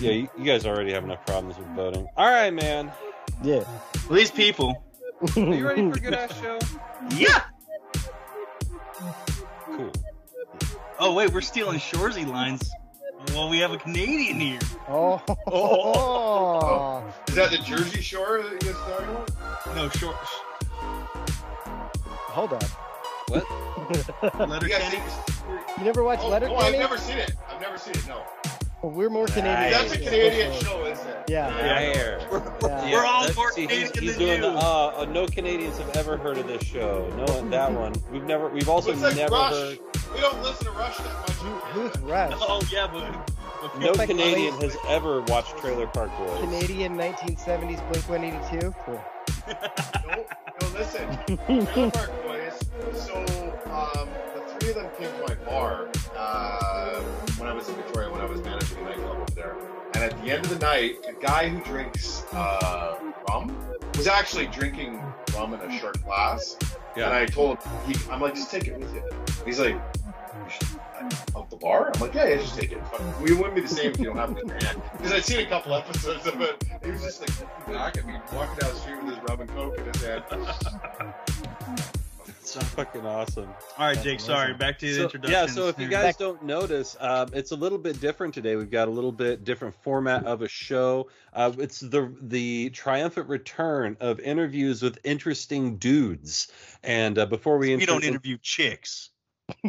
Yeah, you, you guys already have enough problems with voting. All right, man. Yeah. These people. Are you ready for a good ass show? Yeah. Cool. Oh wait, we're stealing Shoresy lines. Well, we have a Canadian here. Oh. Oh. Is that the Jersey Shore that you guys are talking about? No, short. Hold on. What? Letter You guys Kenny. You never watched Oh, Letter oh, I've never seen it. I've never seen it. No. Well, we're more Canadian. That's a than Canadian Social. show, isn't it? Yeah. There. Yeah. We're all let's more see, Canadian he's, he's than doing you. the uh, uh, no Canadians have ever heard of this show. No, that one. We've never. We've also Looks like never Rush. heard. We don't listen to Rush that much. Who, who's Rush? Oh yeah, but. but No like Canadian Canadian- has ever watched Trailer Park Boys. Canadian 1970s Blink 182. Cool. No, no, listen. Trailer Park Boys. So, um, the three of them came to my bar uh, when I was in Victoria, at the end of the night, a guy who drinks uh, rum was actually drinking rum in a short glass. And I told him, he, I'm like, just take it with you. He's like, "You should- out the bar? I'm like, yeah, yeah, just take it. We wouldn't be the same if you don't have it in your hand. Because I'd seen a couple episodes of it. He was just like looking back at me, walking down the street with his rum and coke in his hand. So fucking awesome. All right, That's Jake. Sorry. amazing. Back to the So, introduction. yeah, so if you guys don't notice, um, it's a little bit different today. We've got a little bit different format of a show. Uh, it's the the triumphant return of interviews with interesting dudes. And uh, before we, we don't interview chicks.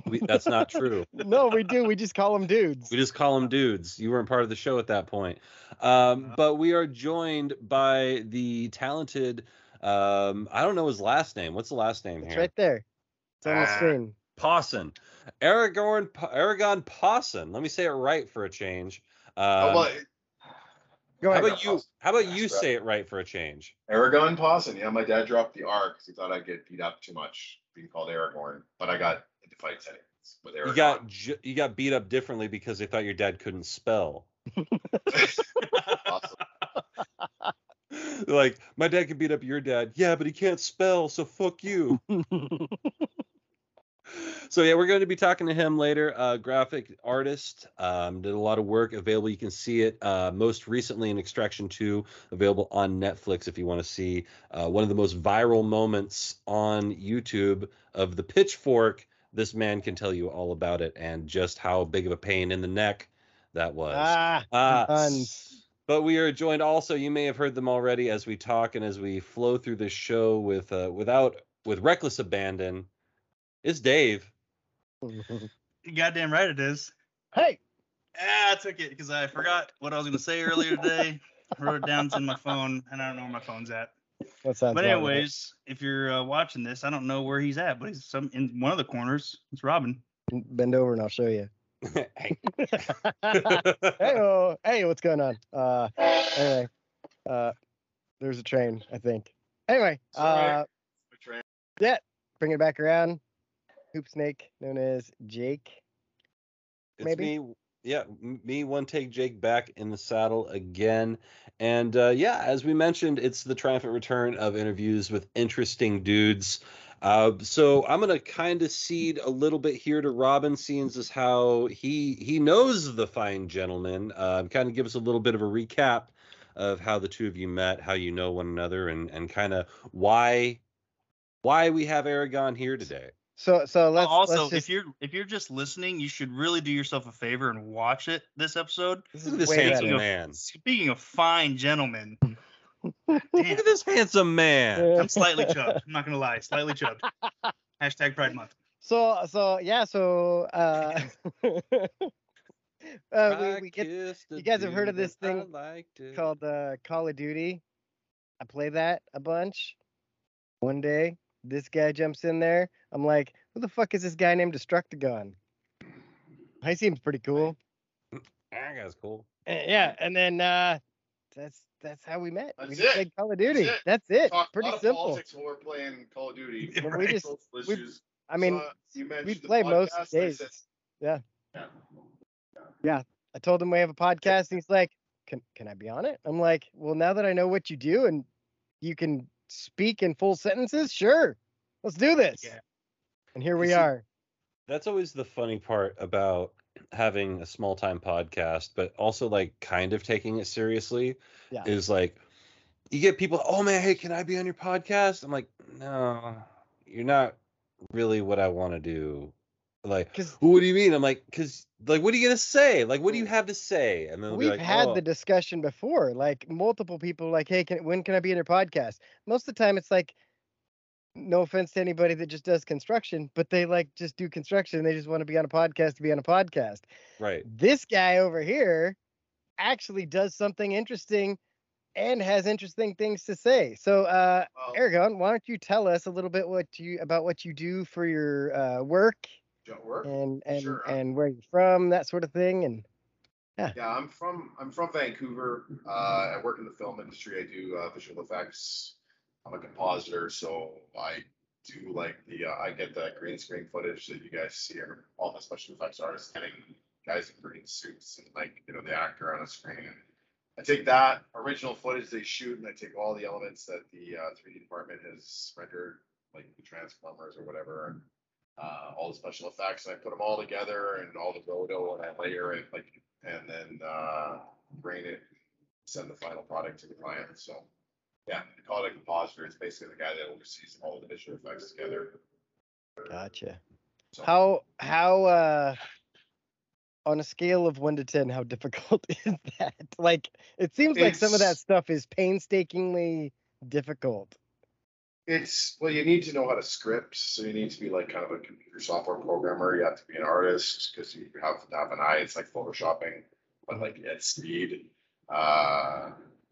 we that's not true. No, we do. We just call them dudes. We just call them dudes. You weren't part of the show at that point. Um, but we are joined by the talented. Um, I don't know his last name. What's the last name It's here? right there. It's on the Ah. screen. Pawson. Aragorn, Aragon Pawson. Let me say it right for a change. Um, oh, well, how about you? How about you That's right. say it right for a change? Aragon Pawson. Yeah, my dad dropped the R because he thought I'd get beat up too much being called Aragorn. But I got into fights anyways with Aragon. You got ju- you got beat up differently because they thought your dad couldn't spell. awesome. Like my dad can beat up your dad. Yeah, but he can't spell, so fuck you. so yeah, we're going to be talking to him later. Uh, graphic artist, um, did a lot of work available. You can see it uh, most recently in Extraction 2, available on Netflix if you want to see uh, one of the most viral moments on YouTube of the pitchfork. This man can tell you all about it and just how big of a pain in the neck that was. ah, s- but we are joined also. You may have heard them already as we talk and as we flow through this show with uh, without with reckless abandon. It's Dave. You goddamn right it is. hey, Ah, I took it because I forgot what I was gonna say earlier today. I wrote it down. It's in my phone, and I don't know where my phone's at. that. But anyways, if you're uh, watching this, I don't know where he's at, but he's some in one of the corners. It's Robin. bend over and I'll show you. Hey. hey, hey, what's going on? Uh, anyway, uh, there's a train, I think. Anyway, uh, yeah, bring it back around. Hoop snake, known as Jake. It's Maybe. me. Yeah, me one take Jake back in the saddle again. And uh, yeah, as we mentioned, it's the triumphant return of interviews with interesting dudes. Uh, so I'm gonna kind of cede a little bit here to Robin, seeing as how he he knows the fine gentleman. Uh, kind of give us a little bit of a recap of how the two of you met, how you know one another, and and kind of why why we have Aragon here today. So, so let's also, let's just, if you're if you're just listening, you should really do yourself a favor and watch it this episode. this is at this handsome better. man. Speaking of fine gentlemen, Look at this handsome man. I'm slightly chubbed. I'm not gonna lie, slightly chubbed. Hashtag Pride Month. So, so yeah, so uh, uh we, we get you guys have heard of this thing called uh, Call of Duty. I play that a bunch. One day, this guy jumps in there. I'm like, who the fuck is this guy named Destructagon? He seems pretty cool. That guy's cool. Uh, yeah, and then uh, that's that's how we met. we just it. played Call of Duty. it. That's it. Talk a Pretty lot of simple. politics when we're playing Call of Duty. But we just, we- I mean, So, uh, you we play most podcast, I days. said- Yeah. Yeah. I told him we have a podcast, and he's like, "Can can I be on it?" I'm like, "Well, now that I know what you do and you can speak in full sentences, sure, let's do this." Yeah. And here we see, are. That's always the funny part about having a small time podcast, but also like kind of taking it seriously yeah. is like you get people, oh man, hey, can I be on your podcast? I'm like, no, you're not really what I want to do. Like, what do you mean? I'm like, because like, what are you gonna say? Like, what do you have to say? And then we've like, had oh. the discussion before. Like, multiple people, like, hey, can when can I be in your podcast? Most of the time, it's like, no offense to anybody that just does construction, but they like just do construction. They just want to be on a podcast to be on a podcast. Right. This guy over here actually does something interesting and has interesting things to say. So, uh, well, Aragon, why don't you tell us a little bit what you about what you do for your uh, work, work, and and sure. and where you're from, that sort of thing, and yeah. Yeah, I'm from I'm from Vancouver. Uh, I work in the film industry. I do uh, visual effects. I'm a compositor, so I do like the uh, I get the green screen footage that you guys see or All the special effects artists getting guys in green suits and like you know the actor on a screen I take that original footage they shoot and I take all the elements that the uh, 3D department has rendered, like the transformers or whatever, uh, all the special effects, and I put them all together and all the roto, and I layer it like, and then uh, grain it, send the final product to the client. So, yeah, I call it a compositor. It's basically the guy that oversees all the visual effects together. Gotcha. So, how how uh on a scale of one to ten, how difficult is that? Like, it seems it's, like some of that stuff is painstakingly difficult. It's well, you need to know how to script, so you need to be like kind of a computer software programmer. You have to be an artist because you have to have an eye. It's like photoshopping, but like at speed. Uh,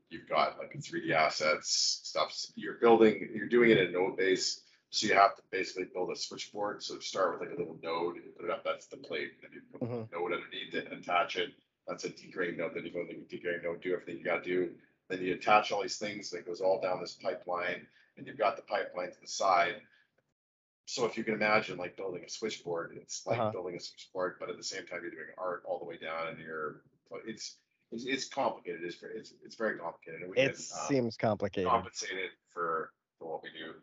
you've got like 3D assets stuff. You're building. You're doing it in node base so you have to basically build a switchboard. So start with like a little node, you put it up, that's the plate, and you put mm-hmm. a node underneath it and attach it. That's a degrain node. Then you go to the node, do everything you got to do. Then you attach all these things, that goes all down this pipeline, and you've got the pipeline to the side. So if you can imagine like building a switchboard, it's like uh-huh. building a switchboard, but at the same time you're doing art all the way down, and you're it's it's, it's complicated. It's it's it's very complicated. it get, um, seems complicated. Compensated for for what we do.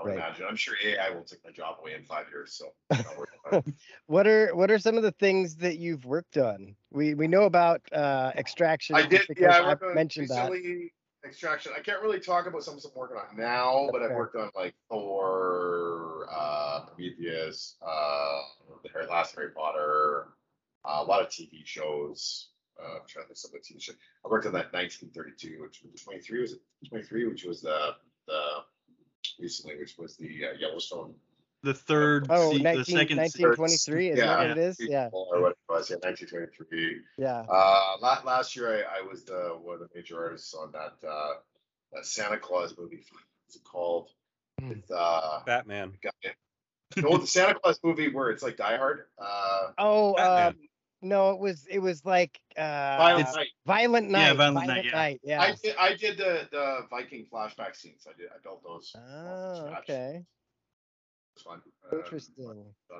I right. imagine. I'm sure AI will take my job away in five years. So. what are what are some of the things that you've worked on? We we know about uh, extraction. I did. Yeah, I worked mentioned that. Extraction. I can't really talk about some of I'm working on now, but I've worked on like Thor, uh, Prometheus, uh, the last Harry Potter, uh, a lot of TV shows. Uh, I'm trying to think some of the TV shows. I worked on that 1932, which was 23. Was it 23? Which was the the recently, which was the uh, Yellowstone. The third, oh, se- 19, the second, 1923 is yeah, what it is? Yeah. Or what it was, yeah, 1923. Yeah. Uh, last year I, I was the one of the major artists on that uh, that Santa Claus movie. What's it called? Mm. With uh, Batman. no, the Santa Claus movie where it's like Die Hard. Uh, oh, um, no, it was it was like uh, Violent Night. Violent Night. Yeah, Violent, Violent Night. Yeah. Night. yeah. I did, I did the the Viking flashback scenes. I did. I built those. Oh, okay. Fun. Uh, Interesting. Uh,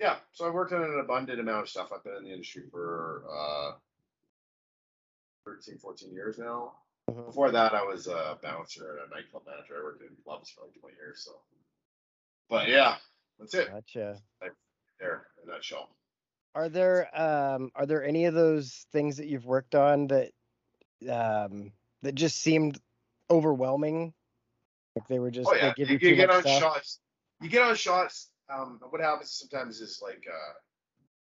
yeah, so I worked on an abundant amount of stuff. I've been in the industry for uh, 13, 14 years now. Mm-hmm. Before that, I was a bouncer and a nightclub manager. I worked in clubs for like 20 years. So, but yeah, that's it. Gotcha. there in that show. Are there um are there any of those things that you've worked on that um that just seemed overwhelming? Like they were just oh, yeah. you, you, you get on stuff? shots. You get on shots. Um, what happens sometimes is like uh,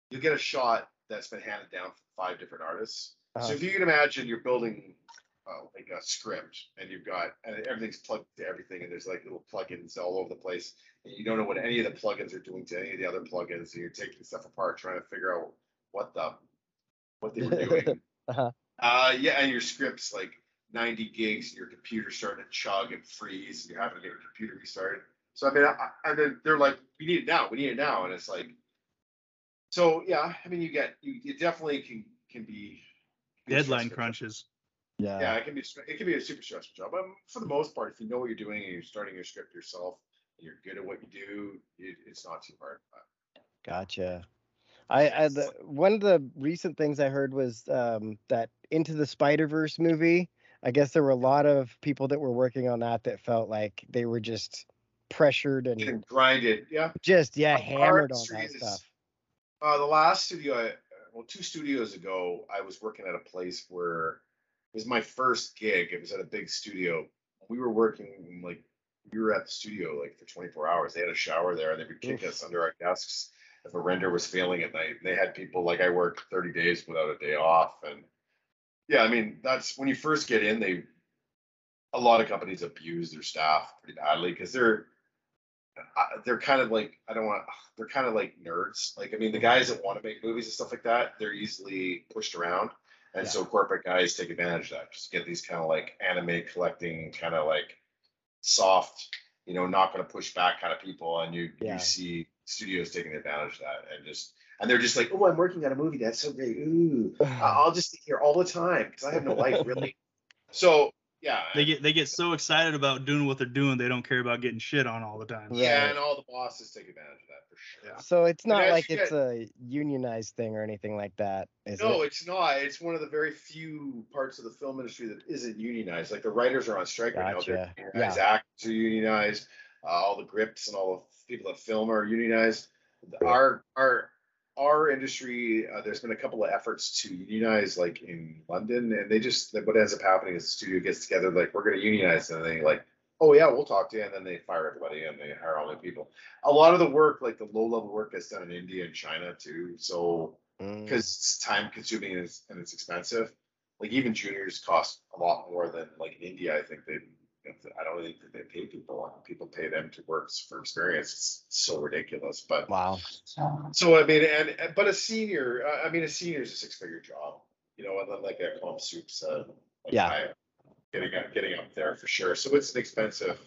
you get a shot that's been handed down from five different artists. Uh-huh. So if you can imagine, you're building uh, like a script, and you've got and everything's plugged to everything, and there's like little plugins all over the place, you don't know what any of the plugins are doing to any of the other plugins, and you're taking stuff apart trying to figure out what the what they were doing. uh-huh. uh, yeah, and your script's like 90 gigs, and your computer's starting to chug and freeze, and you're having to get your computer restarted. So I mean, I, and then they're like, "We need it now. We need it now," and it's like, so yeah. I mean, you get you, you definitely can can be deadline crunches. Yeah. Yeah, it can be it can be a super stressful job. But for the most part, if you know what you're doing and you're starting your script yourself, and you're good at what you do, it, it's not too hard. Gotcha. I, I the, one of the recent things I heard was um, that Into the Spider Verse movie. I guess there were a lot of people that were working on that that felt like they were just pressured and, and grinded. Yeah. Just yeah, hammered on that stuff. Uh, the last studio I, well, two studios ago, I was working at a place where it was my first gig. It was at a big studio. We were working like we were at the studio like for 24 hours. They had a shower there, and they would kick Oof. us under our desks if a render was failing at night. They had people like I worked 30 days without a day off, and yeah, I mean that's when you first get in. They a lot of companies abuse their staff pretty badly because they're uh, they're kind of like I don't want they're kind of like nerds. Like I mean, the guys that want to make movies and stuff like that, they're easily pushed around, and yeah. so corporate guys take advantage of that. Just get these kind of like anime collecting, kind of like soft, you know, not going to push back kind of people, and you yeah. you see studios taking advantage of that, and just and they're just like, oh, I'm working on a movie. That's so great. Ooh, I'll just sit here all the time because I have no life really. So yeah. They get they get so excited about doing what they're doing, they don't care about getting shit on all the time. Yeah, and all the bosses take advantage of that for sure. Yeah. So it's not like it's get, a unionized thing or anything like that, is no, it? it's not. It's one of the very few parts of the film industry that isn't unionized. Like the writers are on strike gotcha. right now. They're unionized, yeah. actors are unionized, uh, all the grips and all the people that film are unionized. Our our our industry, uh, there's been a couple of efforts to unionize, like in London, and they just what ends up happening is the studio gets together, like we're going to unionize, and they like, oh yeah, we'll talk to you, and then they fire everybody and they hire all new people. A lot of the work, like the low level work, is done in India and China too. So because mm. it's time consuming and it's, and it's expensive, like even juniors cost a lot more than like in India. I think they I don't think that they pay people. People pay them to work for experience. It's so ridiculous. But wow. So I mean, and but a senior, I mean, a senior is a six-figure job, you know, and then like a comp sups, uh, like yeah, I, getting up, getting up there for sure. So it's an expensive.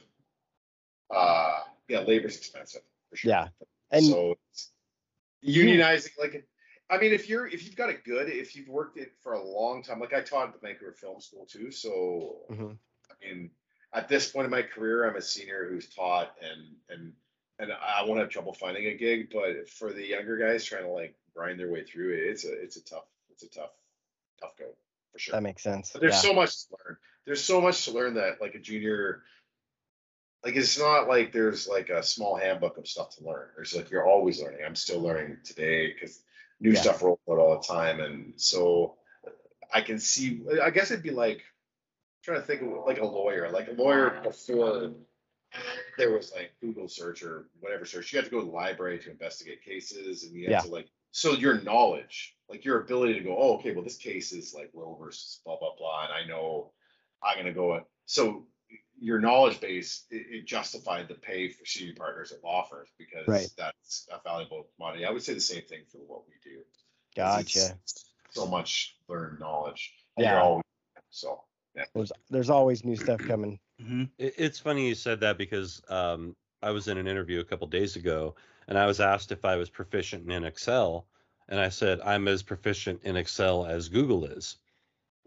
Uh, yeah, labor's expensive for sure. Yeah, and so unionizing like. I mean, if you're if you've got it good, if you've worked it for a long time, like I taught at the Vancouver Film School too, so mm-hmm. I mean, at this point in my career, I'm a senior who's taught and and and I won't have trouble finding a gig. But for the younger guys trying to like grind their way through it, it's a it's a tough it's a tough tough go for sure. That makes sense. But there's yeah. so much to learn. There's so much to learn that like a junior. Like it's not like there's like a small handbook of stuff to learn. There's like you're always learning. I'm still learning today because new yeah. stuff rolls out all the time, and so I can see. I guess it'd be like trying to think of like a lawyer, like a lawyer before there was like Google search or whatever search. You had to go to the library to investigate cases, and you had yeah. to like so your knowledge, like your ability to go, oh, okay, well this case is like Roe versus blah blah blah, and I know I'm gonna go. So your knowledge base it, it justified the pay for senior partners at law firms because right. that's a valuable commodity. I would say the same thing for what we do. Gotcha. So much learned knowledge. Yeah. Always, so yeah. There's there's always new stuff coming. Mm-hmm. it's funny you said that because um, I was in an interview a couple days ago, and I was asked if I was proficient in Excel, and I said I'm as proficient in Excel as Google is.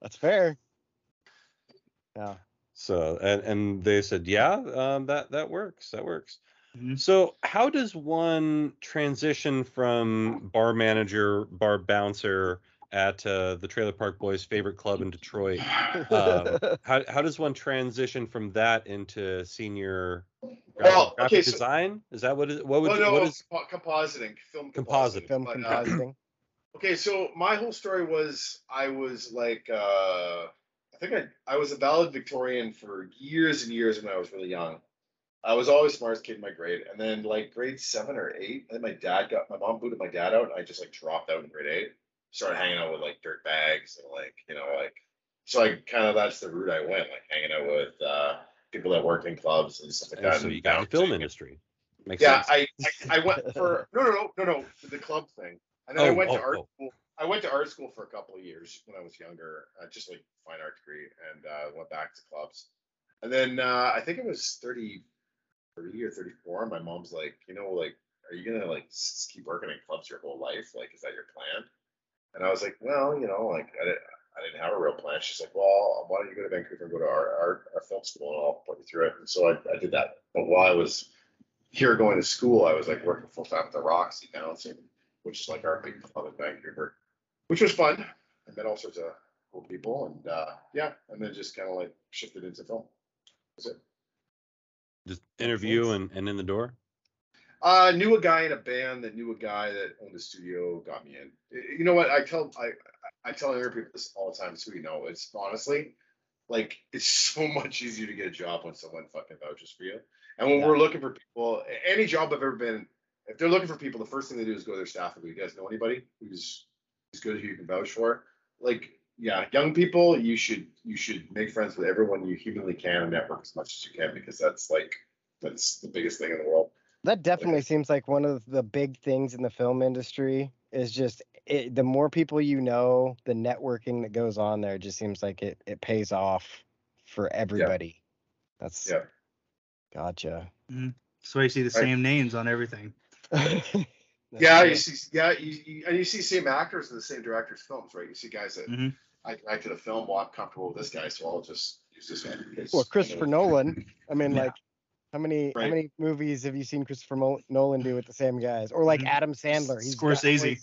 That's fair. Yeah. So and and they said yeah um, that that works that works. Mm-hmm. So, how does one transition from bar manager, bar bouncer at uh, the Trailer Park Boys' favorite club in Detroit? Um, how how does one transition from that into senior well, graphic, okay, design? Is that what is what would well, no, what is compositing film compositing film but, uh, okay, so my whole story was I was like uh, I think I I was a valedictorian for years and years when I was really young I was always smartest kid in my grade, and then like grade seven or eight, then my dad got my mom booted my dad out, and I just like dropped out in grade eight. Started hanging out with like dirt bags and like you know like so I kind of that's the route I went, like hanging out with uh, people that worked in clubs and stuff like and that. So you got the film industry. Makes yeah, I, I, I went for no no no no no the club thing, and then oh, I went oh, to art oh. school. I went to art school for a couple of years when I was younger, uh, just like fine art degree, and uh, went back to clubs. And then uh, I think it was 30, 30 or 34 and my mom's like you know like are you gonna like keep working in clubs your whole life like is that your plan and i was like well you know like i didn't I didn't have a real plan. She's like, well, why don't you go to Vancouver and go to our, our, our film school and I'll put you through it. And so I, I did that. But while I was here going to school, I was like working full time at the Roxy Balancing, which is like our big club in Vancouver, which was fun. I met all sorts of cool people and uh, yeah, and then just kind of like shifted into film. That's it. Just interview and, and in the door? Uh, knew a guy in a band that knew a guy that owned a studio, got me in. You know what? I tell I I tell other people this all the time, so you know, it's honestly like it's so much easier to get a job when someone fucking vouches for you. And when yeah. we're looking for people, any job I've ever been, if they're looking for people, the first thing they do is go to their staff and go, "You guys know anybody who's who's good who you can vouch for?" Like, yeah, young people, you should you should make friends with everyone you humanly can and network as much as you can because that's like that's the biggest thing in the world. That definitely seems like one of the big things in the film industry is just it, the more people you know, the networking that goes on there just seems like it it pays off for everybody. Yeah. That's yeah. Gotcha. Mm-hmm. So you see the same names on everything. yeah, you see, yeah, you, you, and you see same actors in the same director's films, right? You see guys that mm-hmm. I directed a film, well, I'm comfortable with this guy, so I'll just use this one. Well, Christopher you know, Nolan. I mean, yeah. like, how many right. how many movies have you seen Christopher Nolan do with the same guys, or like mm-hmm. Adam Sandler? He's Scorsese.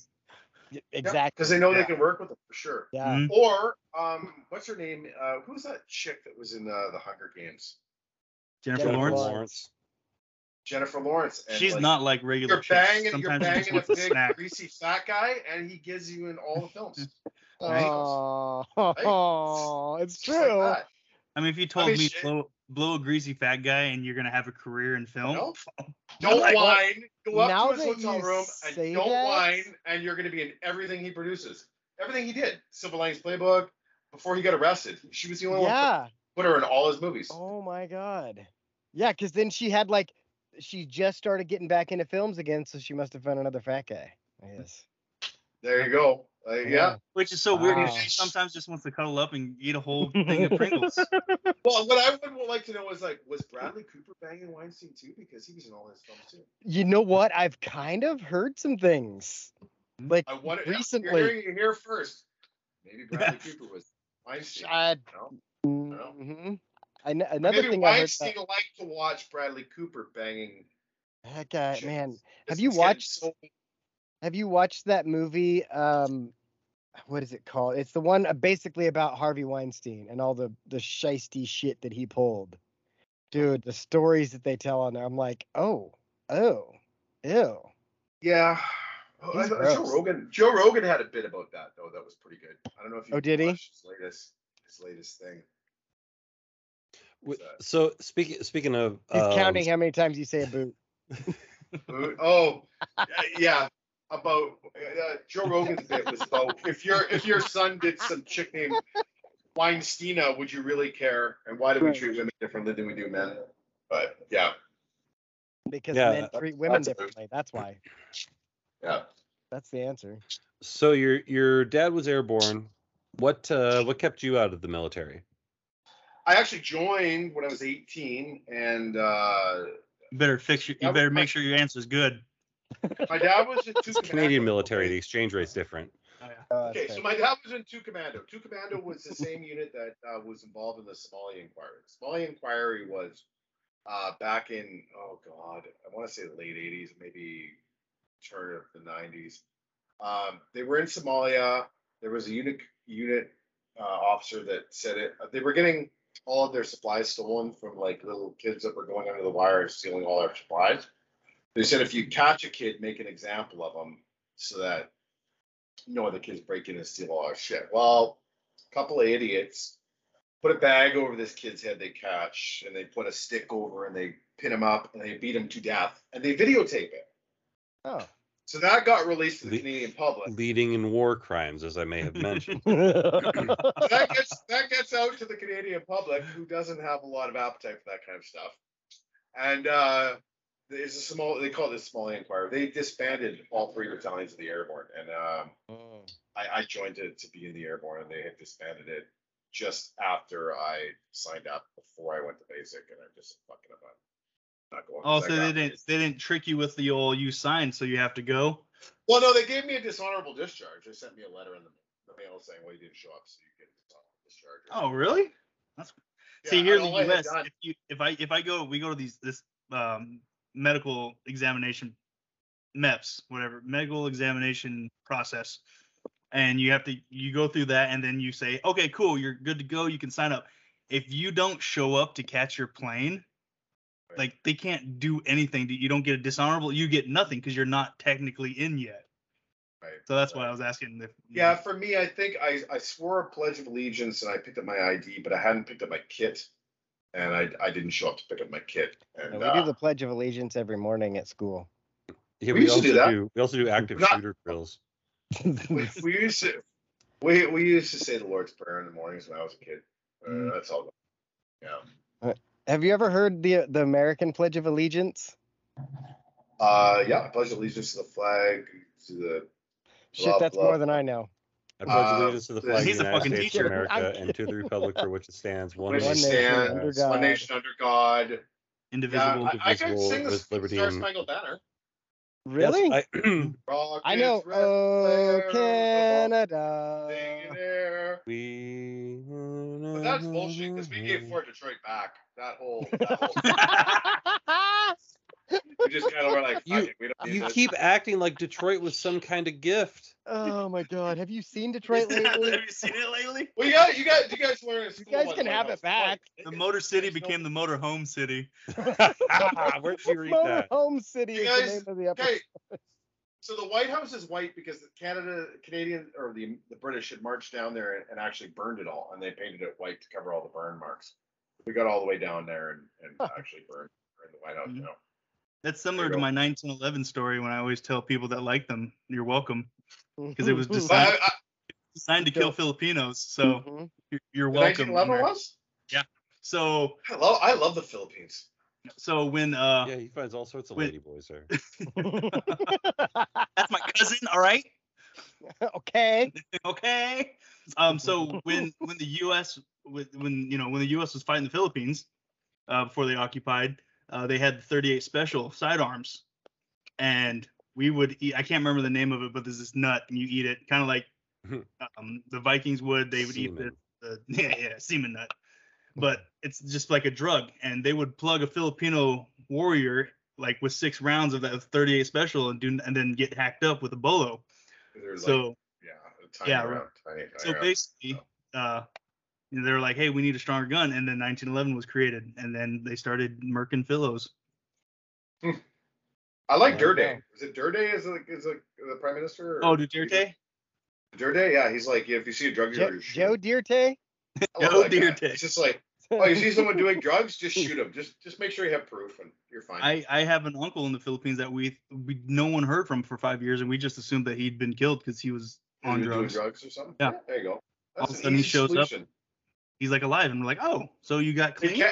Exactly. Because yeah, they know yeah. they can work with them for sure. Yeah. Mm-hmm. Or um, what's her name? Uh, who's that chick that was in uh, the Hunger Games? Jennifer, Jennifer Lawrence. Lawrence. Jennifer Lawrence. And She's like, not like regular. You're banging, you're banging a big, snack. greasy fat guy, and he gives you in all the films. right? Oh, right? it's true. Like I mean, if you told I mean, me blow, blow a greasy fat guy and you're gonna have a career in film, no. don't like, whine. Go up now to his hotel room and don't that? whine, and you're gonna be in everything he produces. Everything he did. Silver Linings Playbook. Before he got arrested, she was the only yeah. one put her in all his movies. Oh my god. Yeah, because then she had like she just started getting back into films again, so she must have found another fat guy. I guess. There you go. Uh, yeah. Which is so weird. She sometimes just wants to cuddle up and eat a whole thing of Pringles. well, what I would like to know is like, was Bradley Cooper banging Weinstein too? Because he was in all his films too. You know what? I've kind of heard some things. Like I want recently. You're hearing it here first. Maybe Bradley Cooper was Weinstein. I, no? Mm-hmm. I, another Maybe thing Weinstein I heard like to watch Bradley Cooper banging. That guy, man. Have you watched? So... Have you watched that movie? Um, what is it called? It's the one uh, basically about Harvey Weinstein and all the the shisty shit that he pulled. Dude, the stories that they tell on there, I'm like, oh, oh, ew. Yeah. Oh, Joe Rogan. Joe Rogan had a bit about that though. That was pretty good. I don't know if you. Oh, did he? His latest, his latest thing. So speaking speaking of, he's um, counting how many times you say a boot. boot. Oh, yeah. About uh, Joe Rogan's bit was about if your if your son did some chick named Weinstina, would you really care? And why do we treat women differently than we do men? But yeah. Because yeah, men treat women differently. That's why. Yeah. That's the answer. So your your dad was airborne. What uh, what kept you out of the military? I actually joined when I was 18, and uh, you better fix your, you better make sure your answer is good. My dad was in two Canadian military. The exchange rate's different. Oh, yeah. uh, okay, so my dad was in two commando. Two commando was the same unit that uh, was involved in the Somalia inquiry. The Somalia inquiry was uh, back in oh god, I want to say the late 80s, maybe turn of the 90s. Um, they were in Somalia. There was a unit unit uh, officer that said it. They were getting all of their supplies stolen from like little kids that were going under the wire and stealing all their supplies. They said if you catch a kid, make an example of them so that no other kids break in and steal all our shit. Well, a couple of idiots put a bag over this kid's head they catch, and they put a stick over and they pin him up and they beat him to death and they videotape it. Oh. So that got released to the Le- Canadian public. Leading in war crimes, as I may have mentioned. that gets that gets out to the Canadian public, who doesn't have a lot of appetite for that kind of stuff. And uh, there's a small they call it the small inquiry. They disbanded all three battalions of the airborne, and um, oh. I, I, joined it to be in the airborne, and they had disbanded it just after I signed up before I went to basic, and I'm just fucking about not going. Oh, so they didn't they didn't trick you with the old you signed, so you have to go. Well, no, they gave me a dishonorable discharge. They sent me a letter in the, the mail saying, "Well, you didn't show up, so you get a dishonorable discharge." Oh, really? That's yeah, see here in the U.S. If you if I if I go we go to these this um, medical examination MEPS whatever medical examination process, and you have to you go through that and then you say, okay, cool, you're good to go, you can sign up. If you don't show up to catch your plane, Right. Like they can't do anything. You don't get a dishonorable. You get nothing because you're not technically in yet. Right. So that's why I was asking. If, yeah, know. for me, I think I I swore a pledge of allegiance and I picked up my ID, but I hadn't picked up my kit, and I I didn't show up to pick up my kit. And, we uh, do the pledge of allegiance every morning at school. Yeah, we, we also do, that. do, we also do active Not, shooter drills. we, we, used to we we used to say the Lord's Prayer in the mornings when I was a kid. Uh, mm. That's all. Yeah. Uh, have you ever heard the the American Pledge of Allegiance? Uh, yeah, I pledge allegiance to the flag, to the. Shit, blah, that's blah. more than I know. I pledge uh, allegiance to the flag of the United States teacher. of America and to the republic for which it stands, one, nation, stands, under God. one nation under God, indivisible, yeah, I, I can sing with liberty Star Spangled Banner. Really? Yes, I, I, know. Oh, Canada. We. But that's bullshit because we gave Fort Detroit back. That whole. That whole we just kind of were like, you, you keep acting like Detroit was some kind of gift. Oh my God! Have you seen Detroit lately? have you seen it lately? Well, you got, you got, you guys learn. You guys can have it back. The Motor City became the Motor Home City. Where'd you read Motor that? Home City you guys, is the name of the episode. Okay. So the White House is white because the Canada, Canadian, or the the British had marched down there and, and actually burned it all, and they painted it white to cover all the burn marks. We got all the way down there and, and huh. actually burned, burned the White House. Mm-hmm. You know. That's similar to my 1911 story when I always tell people that like them, you're welcome, because it was designed, I, I, designed to kill Filipinos. So mm-hmm. you're, you're welcome. 1911 was? Yeah. So I love I love the Philippines. So when uh yeah, he finds all sorts of when, lady boys there. That's my cousin. All right. okay. okay. Um. So when when the U.S. when you know when the U.S. was fighting the Philippines, uh, before they occupied, uh, they had the 38 special sidearms, and we would eat. I can't remember the name of it, but there's this nut, and you eat it, kind of like um, the Vikings would. They would semen. eat the, the yeah yeah semen nut, but it's just like a drug, and they would plug a Filipino warrior like with six rounds of that 38 special and do and then get hacked up with a bolo. so like, yeah, yeah, round, tiny, tiny so round. basically, uh, you know, they were like, hey, we need a stronger gun, and then 1911 was created, and then they started Merkin Philos. Hmm. I like Duterte. Is it Duterte Is a, as a, the prime minister? oh, Duterte. Duterte, yeah, he's like, if you see a drug dealer, Joe, Joe Duterte. Joe Duterte. It's just like, oh, you see someone doing drugs, just shoot him. Just just make sure you have proof, and you're fine. I I have an uncle in the Philippines that we we no one heard from for five years, and we just assumed that he'd been killed because he was on drugs. drugs or something. Yeah. yeah. There you go. That's All of a sudden he shows solution. up he's like alive, and we're like, oh, so you got clean. In,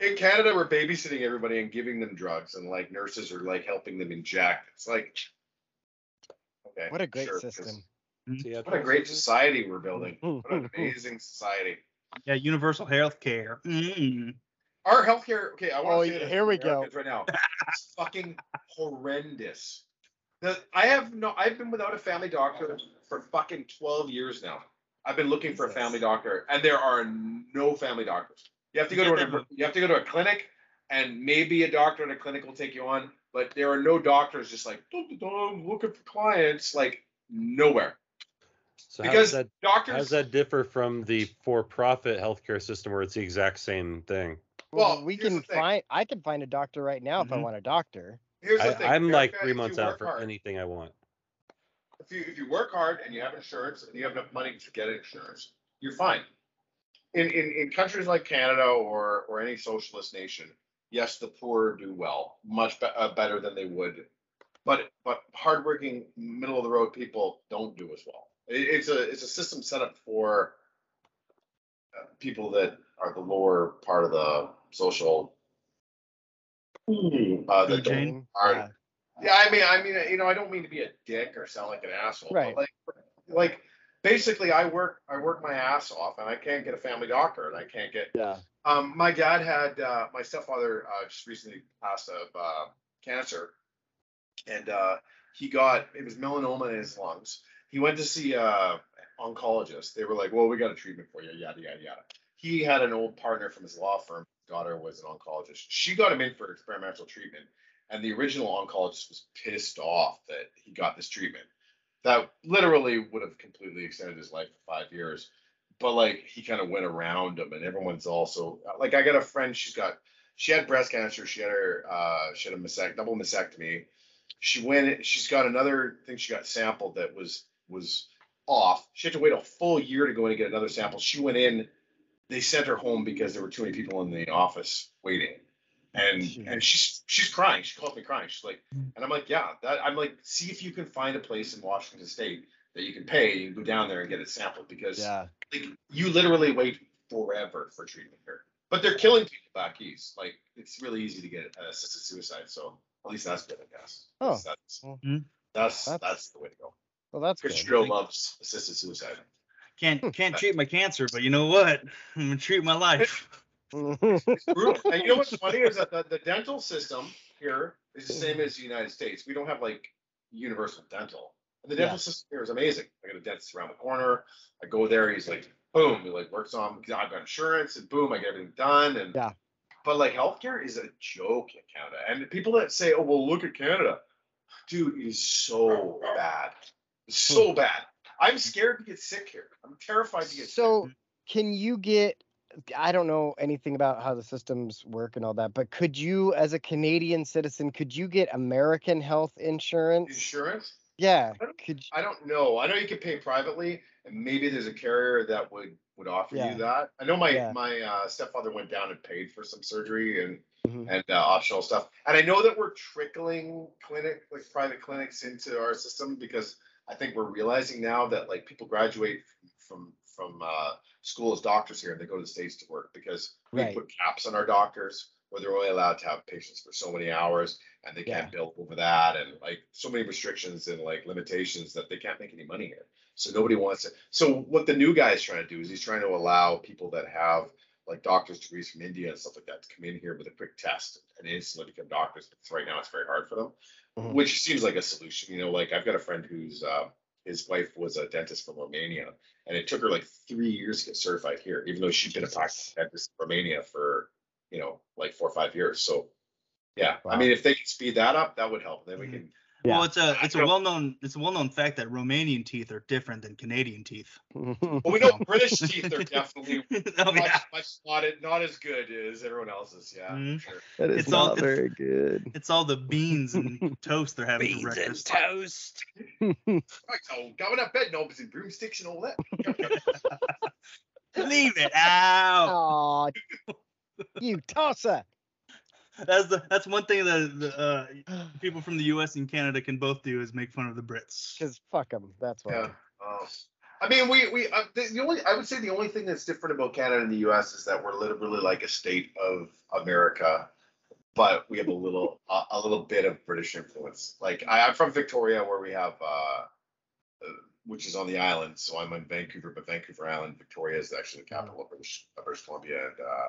in Canada, we're babysitting everybody and giving them drugs, and like nurses are like helping them inject. It's like, okay, what a great sure, system. Mm-hmm. What a great society we're building. What an amazing society. Yeah, universal health care. Mm. Our healthcare, okay, I want oh, to say here we go right now. It's fucking horrendous. The, I have no, I've been without a family doctor for fucking 12 years now. I've been looking for a family doctor, and there are no family doctors. You have to go to a, you have to go to a clinic, and maybe a doctor in a clinic will take you on, but there are no doctors just like looking for clients like nowhere. So because how does that, doctors, how does that differ from the for-profit healthcare system where it's the exact same thing? Well, we can find. I can find a doctor right now mm-hmm. if I mm-hmm. want a doctor. Here's the I, thing. I'm like three months out for hard. anything I want if you if you work hard and you have insurance and you have enough money to get insurance, you're fine. In in, in countries like Canada or or any socialist nation, yes, the poor do well, much be, uh, better than they would, but but hardworking middle of the road people don't do as well. It, it's a it's a system set up for uh, people that are the lower part of the social uh, that don't, are, yeah, I mean, I mean, you know, I don't mean to be a dick or sound like an asshole. Right. like, like basically, I work, I work my ass off, and I can't get a family doctor, and I can't get. Yeah. Um, my dad had, uh, my stepfather uh, just recently passed of uh, cancer, and uh, he got it was melanoma in his lungs. He went to see uh, oncologist. They were like, "Well, we got a treatment for you." Yada yada yada. He had an old partner from his law firm. His daughter was an oncologist. She got him in for experimental treatment and the original oncologist was pissed off that he got this treatment that literally would have completely extended his life for five years. But like he kind of went around him, and everyone's also like, I got a friend, she's got she had breast cancer. She had her uh, she had a mastect- double mastectomy. She went. She's got another thing. She got sampled that was was off. She had to wait a full year to go in and get another sample. She went in. They sent her home because there were too many people in the office waiting. And and she's she's crying. She called me crying. She's like, and I'm like, yeah. That I'm like, see if you can find a place in Washington State that you can pay. You can go down there and get it sampled because yeah. like you literally wait forever for treatment here. But they're killing people back east. Like it's really easy to get assisted suicide. So at least that's good, I guess. Oh, that's mm-hmm. that's, that's, that's the way to go. Well, that's Chris good. loves assisted suicide. Can't can't treat my cancer, but you know what? I'm gonna treat my life. and you know what's funny is that the, the dental system here is the same as the United States. We don't have like universal dental. And the dental yeah. system here is amazing. I got a dentist around the corner. I go there. He's like, boom, he like works on. I've got insurance, and boom, I get everything done. And yeah. But like healthcare is a joke in Canada. And people that say, "Oh, well, look at Canada," dude, it is so bad, so hmm. bad. I'm scared to get sick here. I'm terrified to get so, sick. So, can you get? I don't know anything about how the systems work and all that, but could you, as a Canadian citizen, could you get American health insurance? Insurance? Yeah. I don't, you... I don't know. I know you can pay privately, and maybe there's a carrier that would would offer yeah. you that. I know my yeah. my uh, stepfather went down and paid for some surgery and mm-hmm. and uh, optional stuff. And I know that we're trickling clinic like private clinics into our system because I think we're realizing now that like people graduate from from uh, school as doctors here and they go to the states to work because we right. put caps on our doctors where they're only allowed to have patients for so many hours and they can't yeah. bill over that and like so many restrictions and like limitations that they can't make any money here. So nobody wants it. So what the new guy is trying to do is he's trying to allow people that have like doctor's degrees from India and stuff like that to come in here with a quick test and instantly become doctors. Because right now it's very hard for them, mm-hmm. which seems like a solution. You know, like I've got a friend who's uh, his wife was a dentist from Romania, and it took her like three years to get certified here, even though she'd been a practicing dentist in Romania for you know like four or five years. So yeah, wow. I mean, if they could speed that up, that would help. Then we mm-hmm. can yeah. Well, it's a it's a well known it's a well known fact that Romanian teeth are different than Canadian teeth. well, we know British teeth are definitely oh, much, yeah. much not not as good as everyone else's. Yeah, mm-hmm. sure. That is it's not all, very good. It's all the beans and toast they're having beans for breakfast. and toast. right, so going up bed knobs and broomsticks and all that. Leave it out. Oh, you tosser that's the that's one thing that the, uh, people from the U.S. and Canada can both do is make fun of the Brits. Because fuck them. That's why. Yeah. Uh, I mean, we we uh, the, the, only I would say the only thing that's different about Canada and the U.S. is that we're literally like a state of America, but we have a little uh, a little bit of British influence. Like I, am from Victoria, where we have. Uh, uh, which is on the island, so I'm in Vancouver, but Vancouver Island, Victoria is actually the capital of British, of British Columbia, and uh,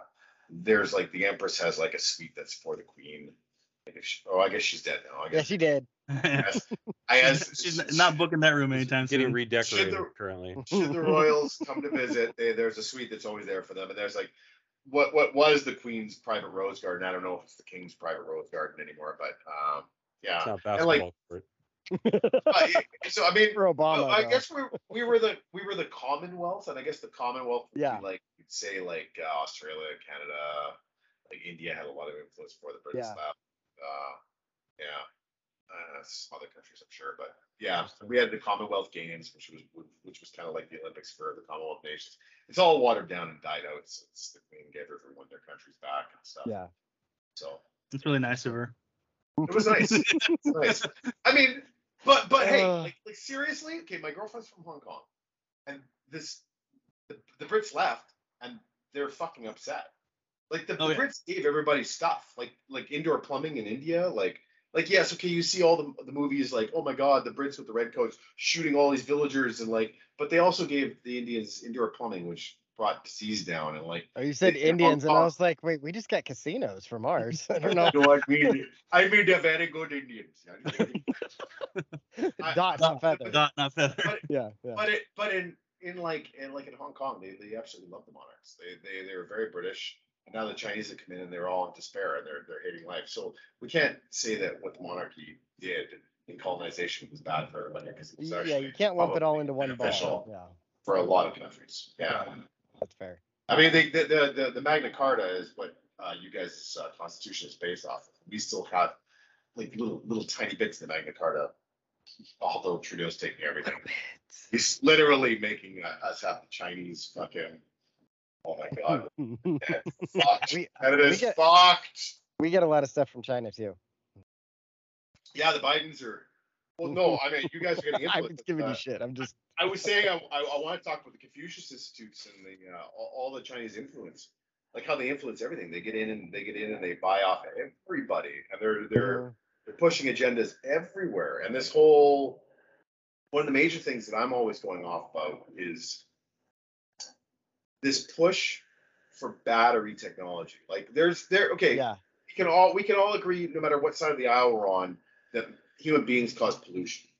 there's like the Empress has like a suite that's for the Queen. She, oh, I guess she's dead now. I guess. Yeah, she did. I guess she's not booking that room anytime soon. Getting redecorated the, currently. Should the royals come to visit, they, there's a suite that's always there for them, and there's like what what was the Queen's private rose garden. I don't know if it's the King's private rose garden anymore, but um, yeah, it's not basketball and like, so I mean, for Obama, I guess we we were the we were the Commonwealth, and I guess the Commonwealth would yeah. be like you'd say like uh, Australia, Canada, like India had a lot of influence for the British yeah. left. Uh, yeah, uh, some other countries I'm sure, but yeah, we had the Commonwealth Games, which was which was kind of like the Olympics for the Commonwealth nations. It's all watered down and died out since the Queen gave everyone their countries back and stuff. Yeah. So it's really nice of her. It was nice. nice. I mean, but but hey, uh. like, like seriously, okay, my girlfriend's from Hong Kong, and this the, the Brits left, and they're fucking upset. Like the, oh, the yeah. Brits gave everybody stuff, like like indoor plumbing in India, like like yes, okay, you see all the the movies like oh my god, the Brits with the red coats shooting all these villagers and like, but they also gave the Indians indoor plumbing, which brought disease down and like. Oh, you said Indians, and I was like, wait, we just got casinos from ours. I don't know. no, I mean, I mean they're very good Indians. Dot, not feather. Dot, not feather. But, yeah, yeah. But it, but in in like in like in Hong Kong, they, they absolutely love the monarchs. They they they were very British. And now the Chinese have come in and they're all in despair and they're they're hating life. So we can't say that what the monarchy did in colonization was bad for everybody because yeah, you can't lump it all into one ball. Yeah. For a lot of countries. Yeah. That's fair. I mean, the the the, the Magna Carta is what uh, you guys' uh, constitution is based off of. We still have like little little tiny bits of the Magna Carta, although Trudeau's taking everything. He's literally making uh, us have the Chinese fucking. Oh my god, fucked. We, is get, fucked. We get a lot of stuff from China too. Yeah, the Bidens are. Well, no, I mean you guys are getting. I'm just giving you shit. I'm just. I was saying I, I, I, want to talk about the Confucius Institutes and the uh, all, all, the Chinese influence, like how they influence everything. They get in and they get in and they buy off everybody, and they're they're they're pushing agendas everywhere. And this whole one of the major things that I'm always going off about is this push for battery technology. Like there's there okay, yeah. we can all we can all agree no matter what side of the aisle we're on that human beings cause pollution.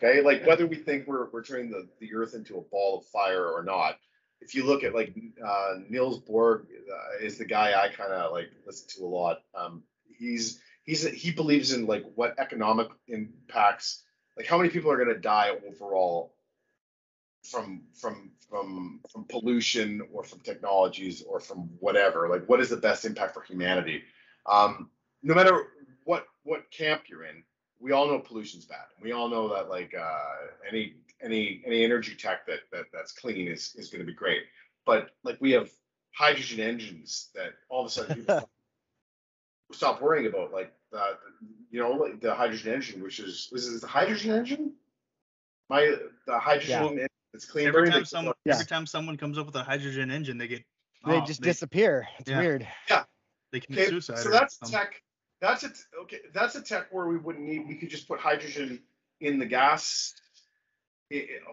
Okay, like whether we think we're we're turning the, the earth into a ball of fire or not. If you look at like uh, Niels Bohr uh, is the guy I kind of like listen to a lot. Um, he's he's he believes in like what economic impacts, like how many people are going to die overall from from from from pollution or from technologies or from whatever. Like what is the best impact for humanity? Um, no matter what what camp you're in, we all know pollution's bad. We all know that like uh, any any any energy tech that that that's clean is is going to be great. But like we have hydrogen engines that all of a sudden people stop worrying about. Like the, you know like the hydrogen engine, which is this is the hydrogen engine. My the hydrogen yeah. it's clean. Every time someone yeah. every time someone comes up with a hydrogen engine, they get they oh, just they, disappear. It's yeah. weird. Yeah. They commit okay, suicide. So that's tech that's a okay. That's a tech where we wouldn't need. We could just put hydrogen in the gas,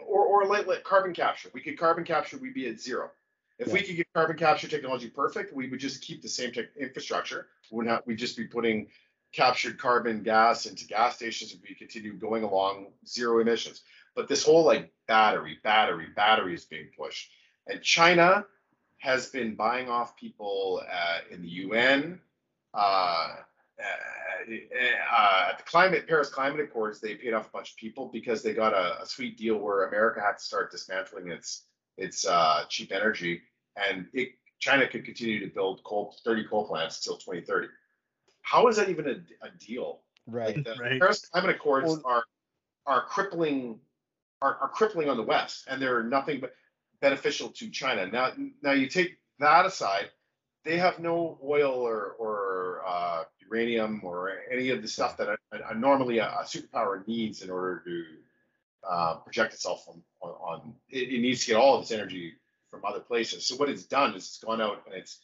or or let, let carbon capture. We could carbon capture. We'd be at zero. If yeah. we could get carbon capture technology perfect, we would just keep the same tech infrastructure. We wouldn't have, we'd just be putting captured carbon gas into gas stations and we continue going along zero emissions. But this whole like battery, battery, battery is being pushed. And China has been buying off people uh, in the UN, uh, uh, uh, at the climate Paris Climate Accords, they paid off a bunch of people because they got a, a sweet deal where America had to start dismantling its its uh, cheap energy, and it, China could continue to build coal 30 coal plants until 2030. How is that even a, a deal? Right. Like the right. Paris Climate Accords well, are are crippling are, are crippling on the West, and they're nothing but beneficial to China. Now, now you take that aside, they have no oil or or uh, uranium or any of the stuff that a, a normally a, a, superpower needs in order to uh, project itself on, on, on it, it, needs to get all of its energy from other places. So what it's done is it's gone out and it's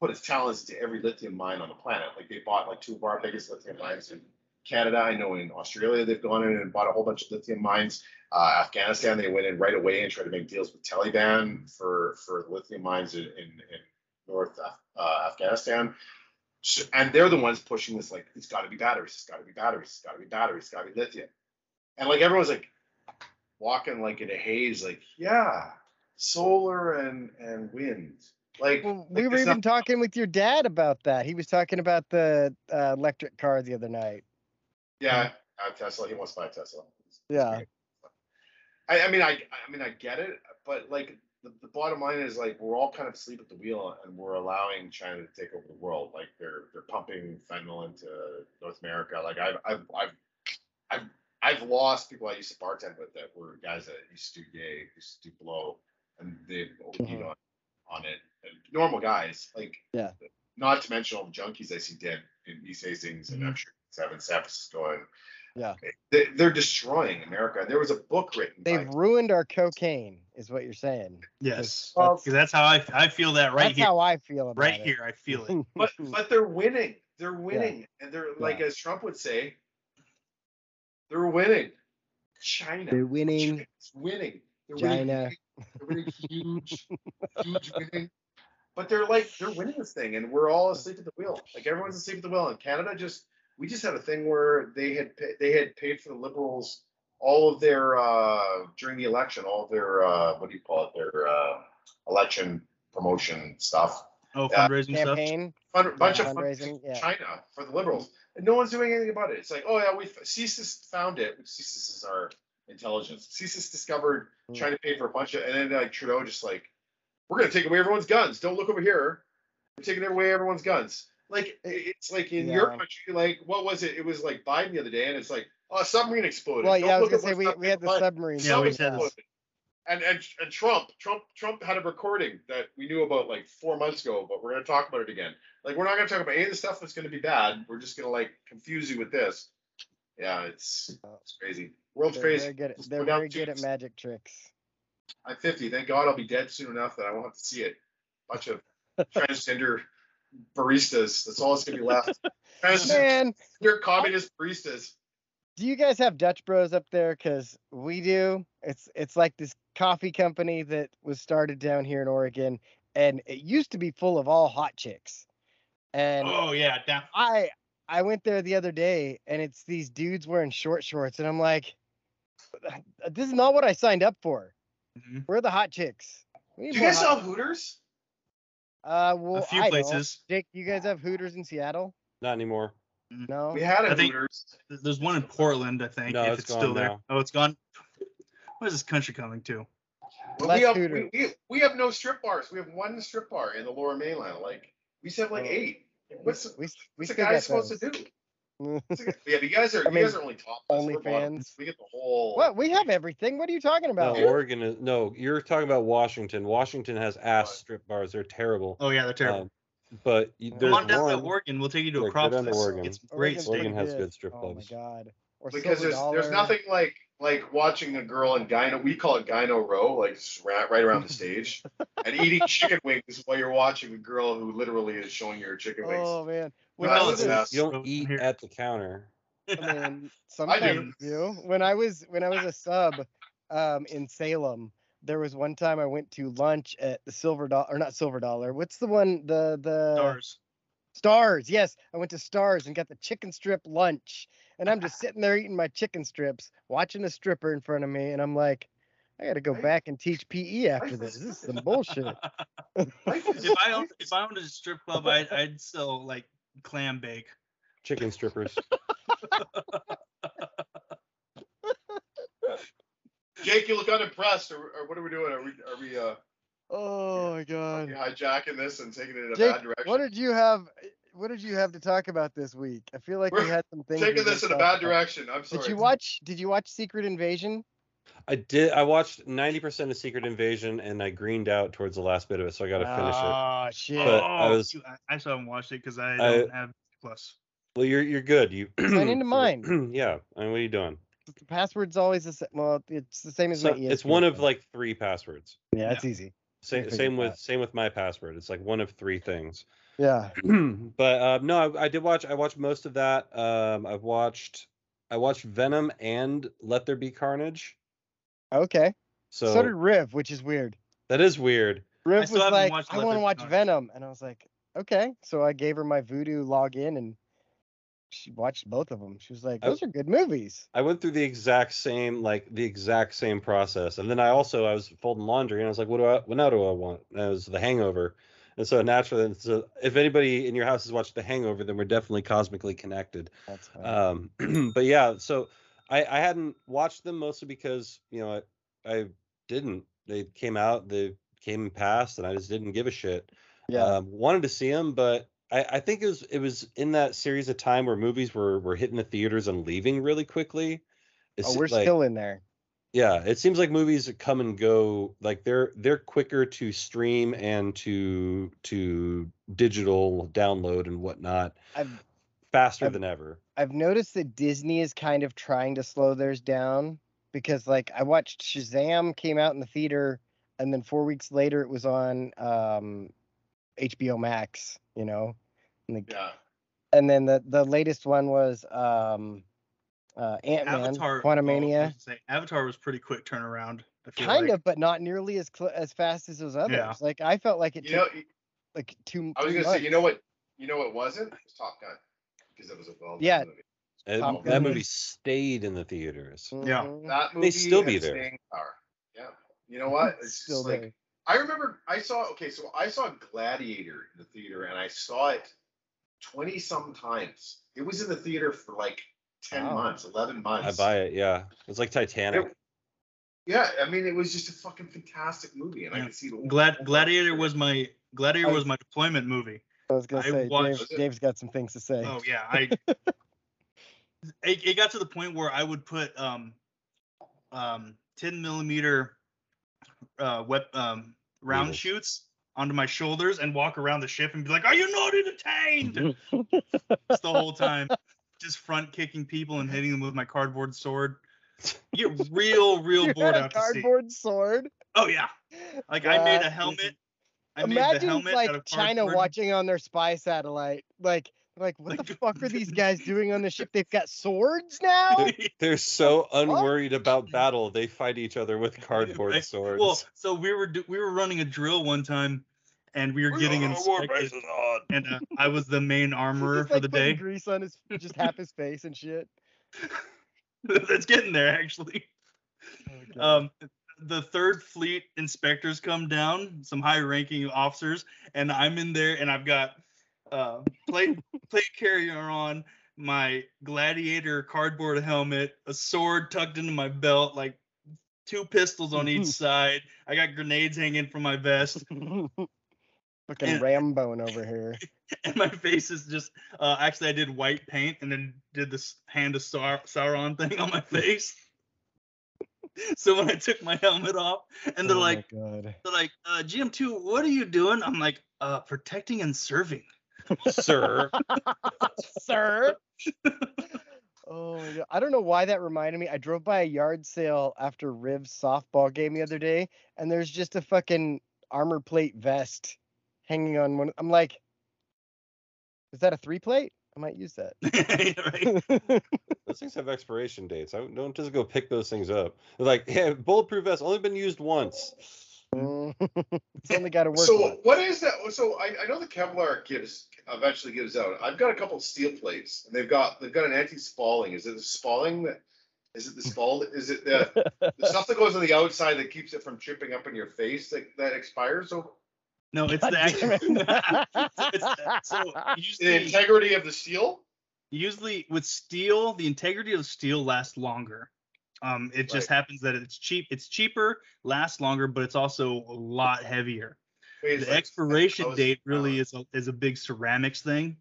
put its talents into every lithium mine on the planet. Like they bought like two of our biggest lithium mines in Canada. I know in Australia they've gone in and bought a whole bunch of lithium mines. Uh, Afghanistan they went in right away and tried to make deals with Taliban for for lithium mines in, in, in North uh, Afghanistan and they're the ones pushing this like it's got to be batteries, it's got to be batteries, it's got to be batteries, it's got to be lithium, and like everyone's like walking like in a haze, like yeah, solar and and wind. Like, well, we like, were even not- talking with your dad about that. He was talking about the uh, electric car the other night. Yeah, uh, Tesla. He wants to buy a Tesla. yeah. I, I mean, I, I mean, I get it, but like the, the bottom line is like we're all kind of asleep at the wheel and we're allowing China to take over the world. Like they're they're pumping fentanyl into North America. Like I've I've I've I've, I've lost people I used to bartend with that were guys that used to do gay, used to do blow, and they mm-hmm. on on it. And normal guys, like yeah. Not to mention all the junkies I see dead in East Hastings mm-hmm. and I'm sure San Francisco and yeah. They, are destroying America. There was a book written. They've by, ruined our cocaine, is what you're saying. Yes. Well, that's how I, I feel that right that's here. That's how I feel about right it. here. I feel it. but but they're winning. They're winning, yeah. and they're like yeah. as Trump would say, they're winning. China. They're winning. China's winning. They're China. Winning, they're winning huge, huge winning. But they're like they're winning this thing, and we're all asleep at the wheel. Like everyone's asleep at the wheel, and Canada just we just had a thing where they had they had paid for the liberals all of their uh, during the election, all of their uh, what do you call it, their uh, election promotion stuff. Oh, fundraising uh, campaign. Fund, bunch yeah, of fundraising, yeah. China for the liberals, and no one's doing anything about it. It's like, oh yeah, we CSIS found it. CSIS is our intelligence. CSIS discovered mm. China paid for a bunch of, and then like Trudeau just like, we're gonna take away everyone's guns. Don't look over here. We're taking away everyone's guns. Like it's like in yeah. your country, like what was it? It was like Biden the other day, and it's like, oh, a submarine exploded. Well, yeah, I was gonna say we, we had the submarine. Yeah, we had and, and and Trump, Trump, Trump had a recording that we knew about like four months ago, but we're gonna talk about it again. Like we're not gonna talk about any of the stuff that's gonna be bad. We're just gonna like confuse you with this. Yeah, it's oh. it's crazy. World's they're crazy. Very good at, they're very good at magic tricks. I'm 50. Thank God I'll be dead soon enough that I won't have to see it. Bunch of transgender baristas. That's all that's gonna be left. Man, you're communist baristas. Do you guys have Dutch Bros up there? Cause we do. It's it's like this coffee company that was started down here in Oregon, and it used to be full of all hot chicks. And oh yeah, I I went there the other day, and it's these dudes wearing short shorts, and I'm like, this is not what I signed up for. Mm-hmm. Where are the hot chicks? Do you guys sell Hooters? Uh, well, a few I places. Don't. Jake, you guys have Hooters in Seattle? Not anymore. No, we had a I Hooters. There's one in Portland, I think. No, if it's, it's still there. Now. Oh, it's gone. What is this country coming to? Well, we, have, we, we, we, have no strip bars. We have one strip bar in the Lower Mainland. Like we have like eight. What's, we, we what's the guy supposed those. to do? yeah, you guys are I mean, you guys are only top only fans. We get the whole. What we have everything. What are you talking about? No, Oregon is no. You're talking about Washington. Washington has ass strip bars. They're terrible. Oh yeah, they're terrible. Um, but there's Come on down one, to Oregon. We'll take you to a crop fest. Oregon. It's great. Oregon has good strip clubs. Oh my god. Or because there's dollar. there's nothing like like watching a girl in gyno. We call it gyno row, like right, right around the stage, and eating chicken wings while you're watching a girl who literally is showing you your chicken wings. Oh man, when no, was, you don't eat at the counter. I mean, sometimes I do. you. When I was when I was a sub um, in Salem, there was one time I went to lunch at the Silver Dollar, or not Silver Dollar. What's the one? The the Stars. Stars. Yes, I went to Stars and got the chicken strip lunch, and I'm just sitting there eating my chicken strips, watching a stripper in front of me, and I'm like, I got to go back and teach PE after this. This is some bullshit. if I owned, if I owned a strip club, I'd, I'd still like clam bake. Chicken strippers. Jake, you look unimpressed, or, or, what are we doing? Are we are we uh? Oh my god! hijacking this and taking it in a Jake, bad direction. What did you have? What did you have to talk about this week? I feel like We're we had some things. Taking this in a bad about. direction. I'm sorry. Did you watch? Did you watch Secret Invasion? I did. I watched 90% of Secret Invasion, and I greened out towards the last bit of it, so I got to finish it. Oh shit! But I was. I still haven't watched it because I don't have Plus. Well, you're you're good. You sign into mine. yeah. I mean, what are you doing? The password's always the same. Well, it's the same as so, my It's one of like three passwords. Yeah, it's easy. Same, same with that. same with my password. It's like one of three things. Yeah. but uh, no, I, I, did watch. I watched most of that. Um, I've watched. I watched Venom and Let There Be Carnage. Okay. So, so did Riv, which is weird. That is weird. Riv was like, I want to watch Venom, and I was like, okay. So I gave her my Vudu login, and she watched both of them. She was like, "Those I, are good movies." I went through the exact same, like the exact same process, and then I also I was folding laundry, and I was like, "What do I? What now do I want?" And it was The Hangover, and so naturally, so if anybody in your house has watched The Hangover, then we're definitely cosmically connected. That's Um, but yeah, so I I hadn't watched them mostly because you know I I didn't. They came out, they came and passed, and I just didn't give a shit. Yeah. Um, wanted to see them, but I, I think it was it was in that series of time where movies were were hitting the theaters and leaving really quickly. It's oh, we're like, still in there. Yeah, it seems like movies come and go. Like they're they're quicker to stream and to to digital download and whatnot. I've, faster I've, than ever. I've noticed that Disney is kind of trying to slow theirs down because like I watched Shazam came out in the theater and then four weeks later it was on um, HBO Max, you know. And, the, yeah. and then the the latest one was um uh Ant Man Quantumania. Oh, Avatar was pretty quick turnaround. Kind like. of, but not nearly as cl- as fast as those others. Yeah. Like I felt like it you took know, like two. I was gonna months. say, you know what? You know what wasn't? It was Top Gun because it was a well. Yeah. Movie. It, that movie stayed in the theaters. Mm-hmm. Yeah, that movie they still be there. Yeah, you know what? It's still like there. I remember I saw okay, so I saw Gladiator in the theater and I saw it twenty some times. It was in the theater for like ten wow. months, eleven months. I buy it, yeah. It's like Titanic. It, yeah, I mean it was just a fucking fantastic movie, and yeah. I could see the Glad Gladiator was my Gladiator was my deployment movie. I was gonna I say watched, Dave, Dave's got some things to say. Oh yeah, I. it, it got to the point where I would put um, um, 10 millimeter uh, wep- um, round shoots onto my shoulders and walk around the ship and be like, "Are you not entertained?" Just the whole time, just front kicking people and hitting them with my cardboard sword. You get real, real you bored out. Cardboard sword. Oh yeah, like I made a helmet. I Imagine helmet like China watching on their spy satellite, like like, what like, the fuck are these guys doing on the ship? They've got swords now. They're so unworried about battle. They fight each other with cardboard right? swords. Well, so we were we were running a drill one time, and we were we getting inspected. And uh, I was the main armorer for like the day. Grease on his just half his face and shit. That's getting there actually. Okay. Um, the third fleet inspectors come down, some high ranking officers, and I'm in there and I've got uh, plate plate carrier on, my gladiator cardboard helmet, a sword tucked into my belt, like two pistols on each side. I got grenades hanging from my vest. Fucking and, Rambone over here. And my face is just uh, actually I did white paint and then did this hand of Saur- Sauron thing on my face. so when I took my helmet off and they're oh like they're like uh, GM2 what are you doing? I'm like uh protecting and serving sir. sir. Oh my. I don't know why that reminded me. I drove by a yard sale after Riv's softball game the other day, and there's just a fucking armor plate vest hanging on one. I'm like, is that a three plate? I might use that. those things have expiration dates. I don't just go pick those things up. They're like, yeah, bulletproof vest only been used once. Mm. it's only got to work. So what is that? So I, I know the Kevlar gives eventually gives out. I've got a couple steel plates, and they've got they've got an anti-spalling. Is it the spalling that? Is it the spall? Is it the, the stuff that goes on the outside that keeps it from chipping up in your face that, that expires? So no, it's God the, it's, so usually, the integrity of the steel. Usually with steel, the integrity of steel lasts longer. Um, it just happens that it's cheap. It's cheaper, lasts longer, but it's also a lot heavier. Wait, the like, expiration date really is a, is a big ceramics thing.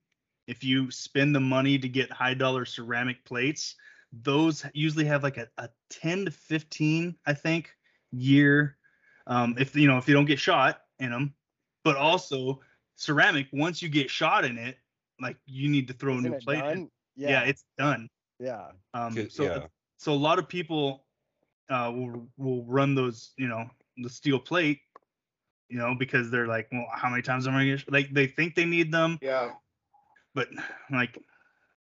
If you spend the money to get high dollar ceramic plates, those usually have like a, a 10 to 15, I think, year. Um, if you know if you don't get shot in them, but also ceramic. Once you get shot in it, like you need to throw Isn't a new plate. In. Yeah. yeah, it's done. Yeah. Um. So yeah. So a lot of people uh will will run those you know the steel plate you know, because they're like, well, how many times am I gonna like they think they need them. Yeah. But like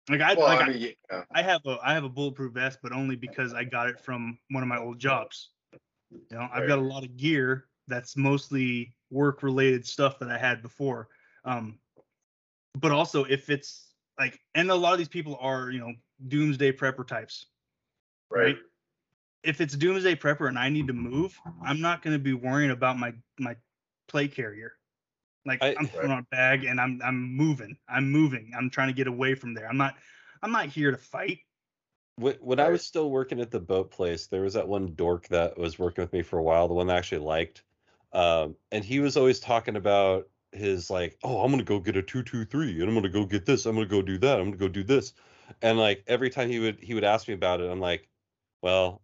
like I well, like I, mean, yeah. I, have a I have a bulletproof vest, but only because I got it from one of my old jobs. You know, I've got a lot of gear that's mostly work related stuff that I had before. Um but also if it's like and a lot of these people are, you know, doomsday prepper types. Right. right? If it's doomsday prepper and I need to move, I'm not going to be worrying about my my plate carrier. Like I, am throwing on a bag and I'm I'm moving. I'm moving. I'm trying to get away from there. I'm not I'm not here to fight. When, when I was still working at the boat place, there was that one dork that was working with me for a while, the one I actually liked. Um, and he was always talking about his like, oh, I'm gonna go get a two two three, and I'm gonna go get this. I'm gonna go do that. I'm gonna go do this. And like every time he would he would ask me about it, I'm like, well,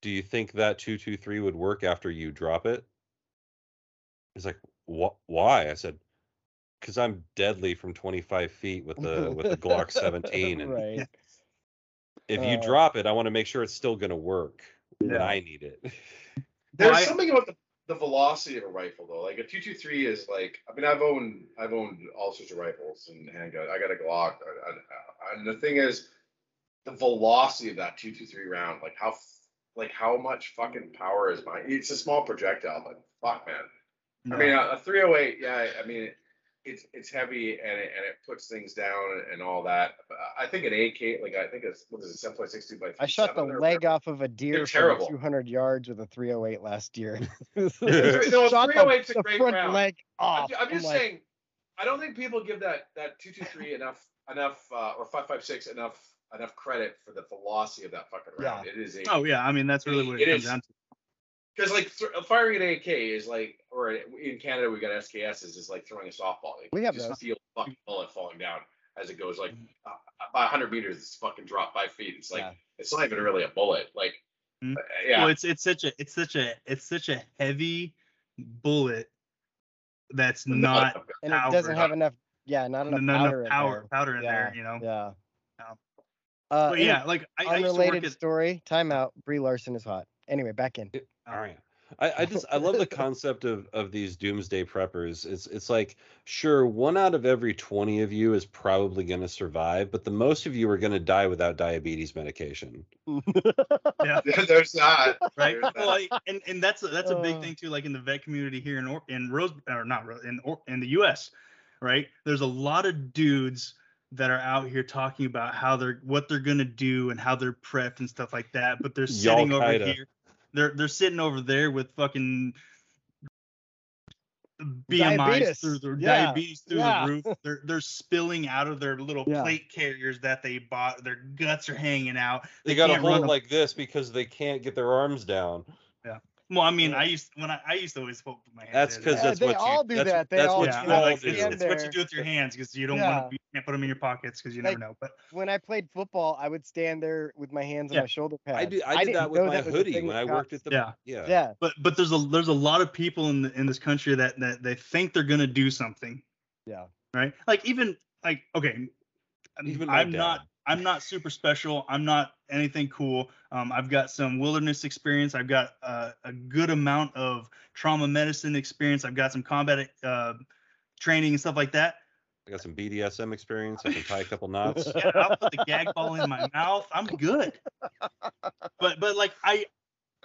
do you think that two two three would work after you drop it? He's like, "What? Why?" I said, "Because I'm deadly from 25 feet with the with the Glock 17, and right. if you uh, drop it, I want to make sure it's still going to work when I need it." There's well, something about the, the velocity of a rifle though. Like a 223 is like, I mean, I've owned I've owned all sorts of rifles and handguns. I got a Glock, and the thing is, the velocity of that 223 round, like how like how much fucking power is mine? It's a small projectile, but fuck, man no. I mean, a, a 308, yeah, I mean, it's it's heavy and it, and it puts things down and, all that. But I think an AK, like I think it's what is it, 7.62 by. I shot the leg off of a deer from 200 yards with a 308 last year. no, 308 is a great round. Leg off. I'm, I'm just I'm saying, like, I don't think people give that that 223 enough enough uh, or 556 enough enough credit for the velocity of that fucking round. Yeah. It is. A, oh yeah, I mean that's really what it, it comes is, down to because like th- firing an AK is like or in Canada we got SKS is like throwing a softball. Like, we have just those. feel fucking bullet falling down as it goes like uh, by 100 meters. It's fucking dropped five feet. It's like yeah. it's not even really a bullet. Like mm-hmm. uh, yeah. Well, it's it's such a it's such a it's such a heavy bullet that's not and it doesn't have enough yeah not enough not powder enough power in powder in yeah, there you know yeah uh, but yeah like I, unrelated I story timeout Brie Larson is hot anyway back in all right I, I just I love the concept of of these doomsday preppers. It's it's like sure one out of every twenty of you is probably going to survive, but the most of you are going to die without diabetes medication. yeah, there's not Right. There's well, I, and and that's that's a big uh. thing too. Like in the vet community here in or in Rose or not in or, in the U.S. Right. There's a lot of dudes that are out here talking about how they're what they're gonna do and how they're prepped and stuff like that, but they're sitting over here they're they're sitting over there with fucking BMI diabetes. through their yeah. diabetes through yeah. the roof. They're they're spilling out of their little yeah. plate carriers that they bought. Their guts are hanging out. They, they got to hold like this because they can't get their arms down. Yeah. Well, I mean, I used when I, I used to always hold my hands. That's because that's they what all you, do that's, that. They that's all what yeah, you all like, do. It's, it's what you do with your hands because you don't yeah. want to. You can't put them in your pockets because you never know. But when I played football, I would stand there with my hands on my shoulder pads. I did. I, I did that with my hoodie when I worked at the. Yeah. yeah. Yeah. But but there's a there's a lot of people in the, in this country that that they think they're gonna do something. Yeah. Right. Like even like okay. Even I'm not I'm not super special. I'm not anything cool. Um, I've got some wilderness experience. I've got uh, a good amount of trauma medicine experience. I've got some combat uh, training and stuff like that. I got some BDSM experience. I can tie a couple knots. yeah, I'll put the gag ball in my mouth. I'm good. But but like I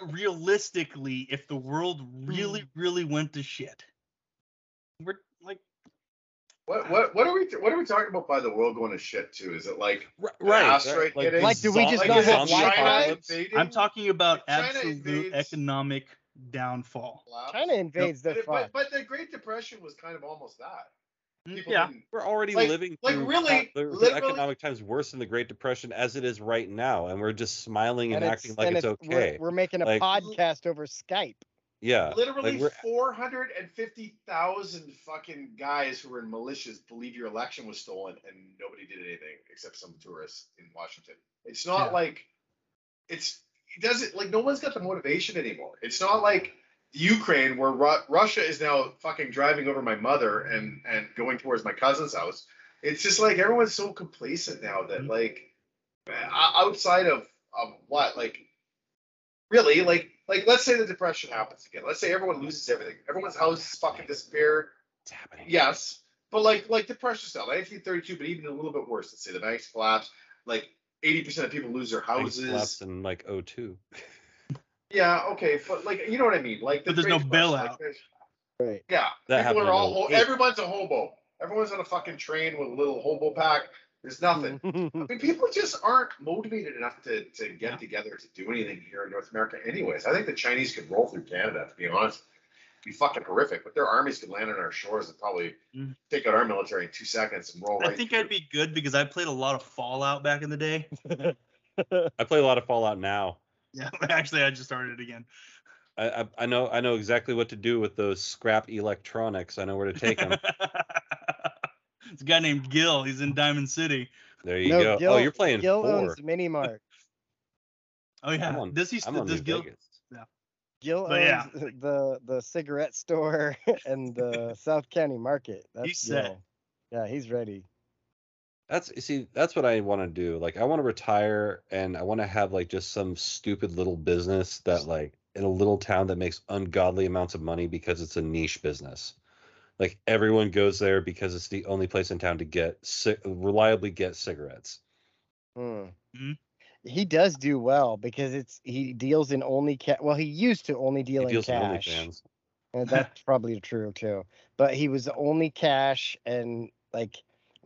realistically, if the world really hmm. really went to shit, we're like what what what are we what are we talking about by the world going to shit too? Is it like right? Asteroid like, hitting? Like, do we just like, not have Wi-Fi? I'm talking about absolute invades, economic downfall. China invades no, the but, but, the Great Depression was kind of almost that. People yeah, we're already like, living like really the, economic times worse than the Great Depression as it is right now, and we're just smiling and, and acting like it's, it's okay. We're, we're, making a like, podcast over Skype. Yeah. Literally like 450,000 fucking guys who were in militias believe your election was stolen and nobody did anything except some tourists in Washington. It's not yeah. like it's it doesn't like no one's got the motivation anymore. It's not like Ukraine where Ru- Russia is now fucking driving over my mother and and going towards my cousin's house. It's just like everyone's so complacent now that mm-hmm. like outside of of what like really like like let's say the depression happens again. Let's say everyone loses everything. Everyone's houses fucking disappear. It's happening. Yes. But like like depression style, 1932, but even a little bit worse. Let's say the banks collapse. Like 80% of people lose their houses. Collapsed in like 02. yeah, okay, but like you know what I mean. Like the but there's no bailout. Like, right. Yeah. That people are all everyone's a hobo. Everyone's on a fucking train with a little hobo pack. There's nothing. I mean, people just aren't motivated enough to, to get yeah. together to do anything here in North America, anyways. I think the Chinese could roll through Canada, to be honest. It'd be fucking horrific. But their armies could land on our shores and probably mm. take out our military in two seconds and roll. I think through. I'd be good because I played a lot of Fallout back in the day. I play a lot of Fallout now. Yeah, actually, I just started it again. I, I, I know I know exactly what to do with those scrap electronics. I know where to take them. It's a guy named Gil. He's in Diamond City. There you no, go. Oh, Gil, oh, you're playing Gil four. owns Mini Mart. oh yeah. On, does he? I'm does Gil? Vegas. Yeah. Gil owns yeah. the the cigarette store and the South County Market. That's he's Gil. set. Yeah, he's ready. That's you see, that's what I want to do. Like, I want to retire and I want to have like just some stupid little business that like in a little town that makes ungodly amounts of money because it's a niche business like everyone goes there because it's the only place in town to get reliably get cigarettes. Hmm. Mm-hmm. He does do well because it's he deals in only cash. Well, he used to only deal he in cash. In and that's probably true too. But he was only cash and like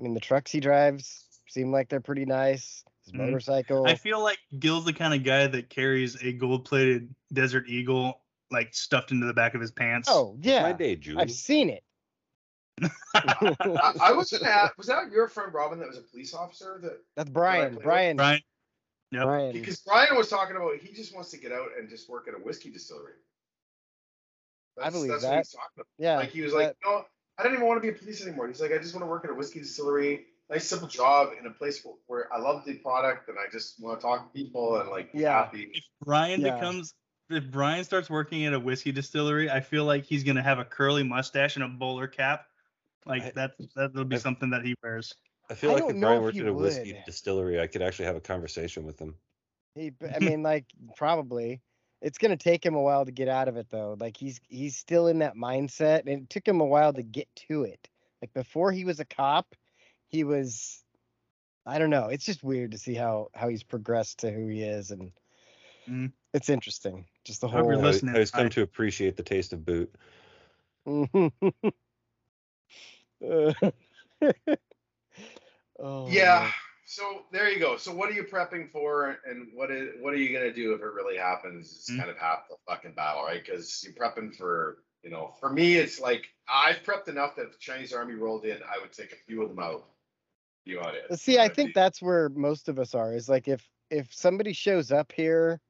I mean the trucks he drives seem like they're pretty nice. His mm-hmm. motorcycle. I feel like Gil's the kind of guy that carries a gold-plated Desert Eagle like stuffed into the back of his pants. Oh yeah, my day, Julie. I've seen it. I, I was gonna ask, was that your friend Robin that was a police officer? That that's Brian. Brian. Brian. Yep. Brian. Because Brian was talking about he just wants to get out and just work at a whiskey distillery. That's, I believe that's that. What he's talking about. Yeah. Like he was like, no, I don't even want to be a police anymore. He's like, I just want to work at a whiskey distillery, nice simple job in a place where, where I love the product and I just want to talk to people and like yeah. happy. If Brian yeah. becomes if Brian starts working at a whiskey distillery, I feel like he's gonna have a curly mustache and a bowler cap. Like I, that that'll be I, something that he wears. I feel I like if Brian worked at a whiskey would. distillery, I could actually have a conversation with him. He, I mean, like probably. It's gonna take him a while to get out of it though. Like he's he's still in that mindset, and it took him a while to get to it. Like before he was a cop, he was. I don't know. It's just weird to see how how he's progressed to who he is, and mm. it's interesting. Just the whole. You're listening. I, I just come I... to appreciate the taste of boot. oh, yeah. Man. So there you go. So what are you prepping for, and what is what are you gonna do if it really happens? It's mm-hmm. kind of half the fucking battle, right? Because you're prepping for, you know, for me, it's like I've prepped enough that if the Chinese army rolled in, I would take a few of them out. You know, See, I think that's where most of us are. Is like if if somebody shows up here,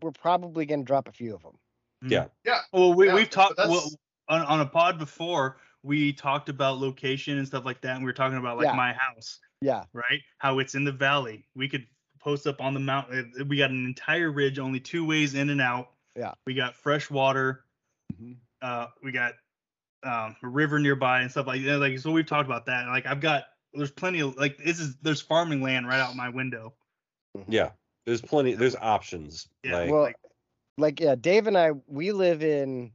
we're probably gonna drop a few of them. Yeah. Yeah. Well, we yeah, we've talked well, on on a pod before. We talked about location and stuff like that, and we were talking about like yeah. my house yeah. Right? How it's in the valley. We could post up on the mountain. We got an entire ridge, only two ways in and out. Yeah. We got fresh water. Mm-hmm. Uh, we got um, a river nearby and stuff like that. Like so, we've talked about that. Like I've got there's plenty of like this is there's farming land right out my window. Mm-hmm. Yeah, there's plenty. There's options. Yeah. Like, well, like, like yeah, Dave and I we live in.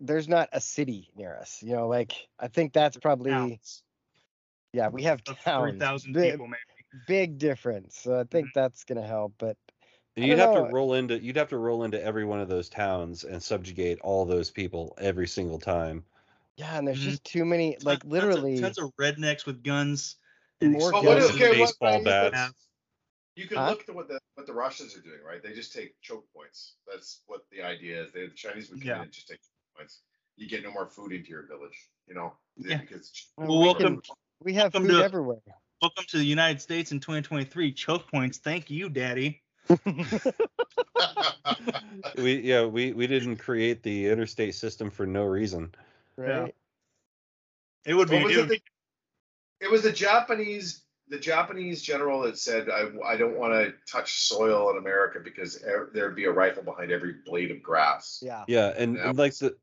There's not a city near us. You know, like I think that's probably. Towns. Yeah, we have towns. Three thousand people, maybe. Big difference. So I think mm-hmm. that's gonna help. But you'd have know. to roll into you'd have to roll into every one of those towns and subjugate all those people every single time. Yeah, and there's mm-hmm. just too many. Like tons, literally, tons of, rednecks with guns and more guns what, okay, baseball bats. You can huh? look at what the what the Russians are doing, right? They just take choke points. That's what the idea is. They, the Chinese would come yeah. in and just take choke points. You get no more food into your village, you know, yeah. because well, welcome, we have welcome food to, everywhere. Welcome to the United States in 2023. Choke points. Thank you, Daddy. we yeah we we didn't create the interstate system for no reason. Right. Yeah. It would be. Was it, the, it was the Japanese the Japanese general that said, I, I don't want to touch soil in America because er, there'd be a rifle behind every blade of grass. Yeah. Yeah, and, and like the,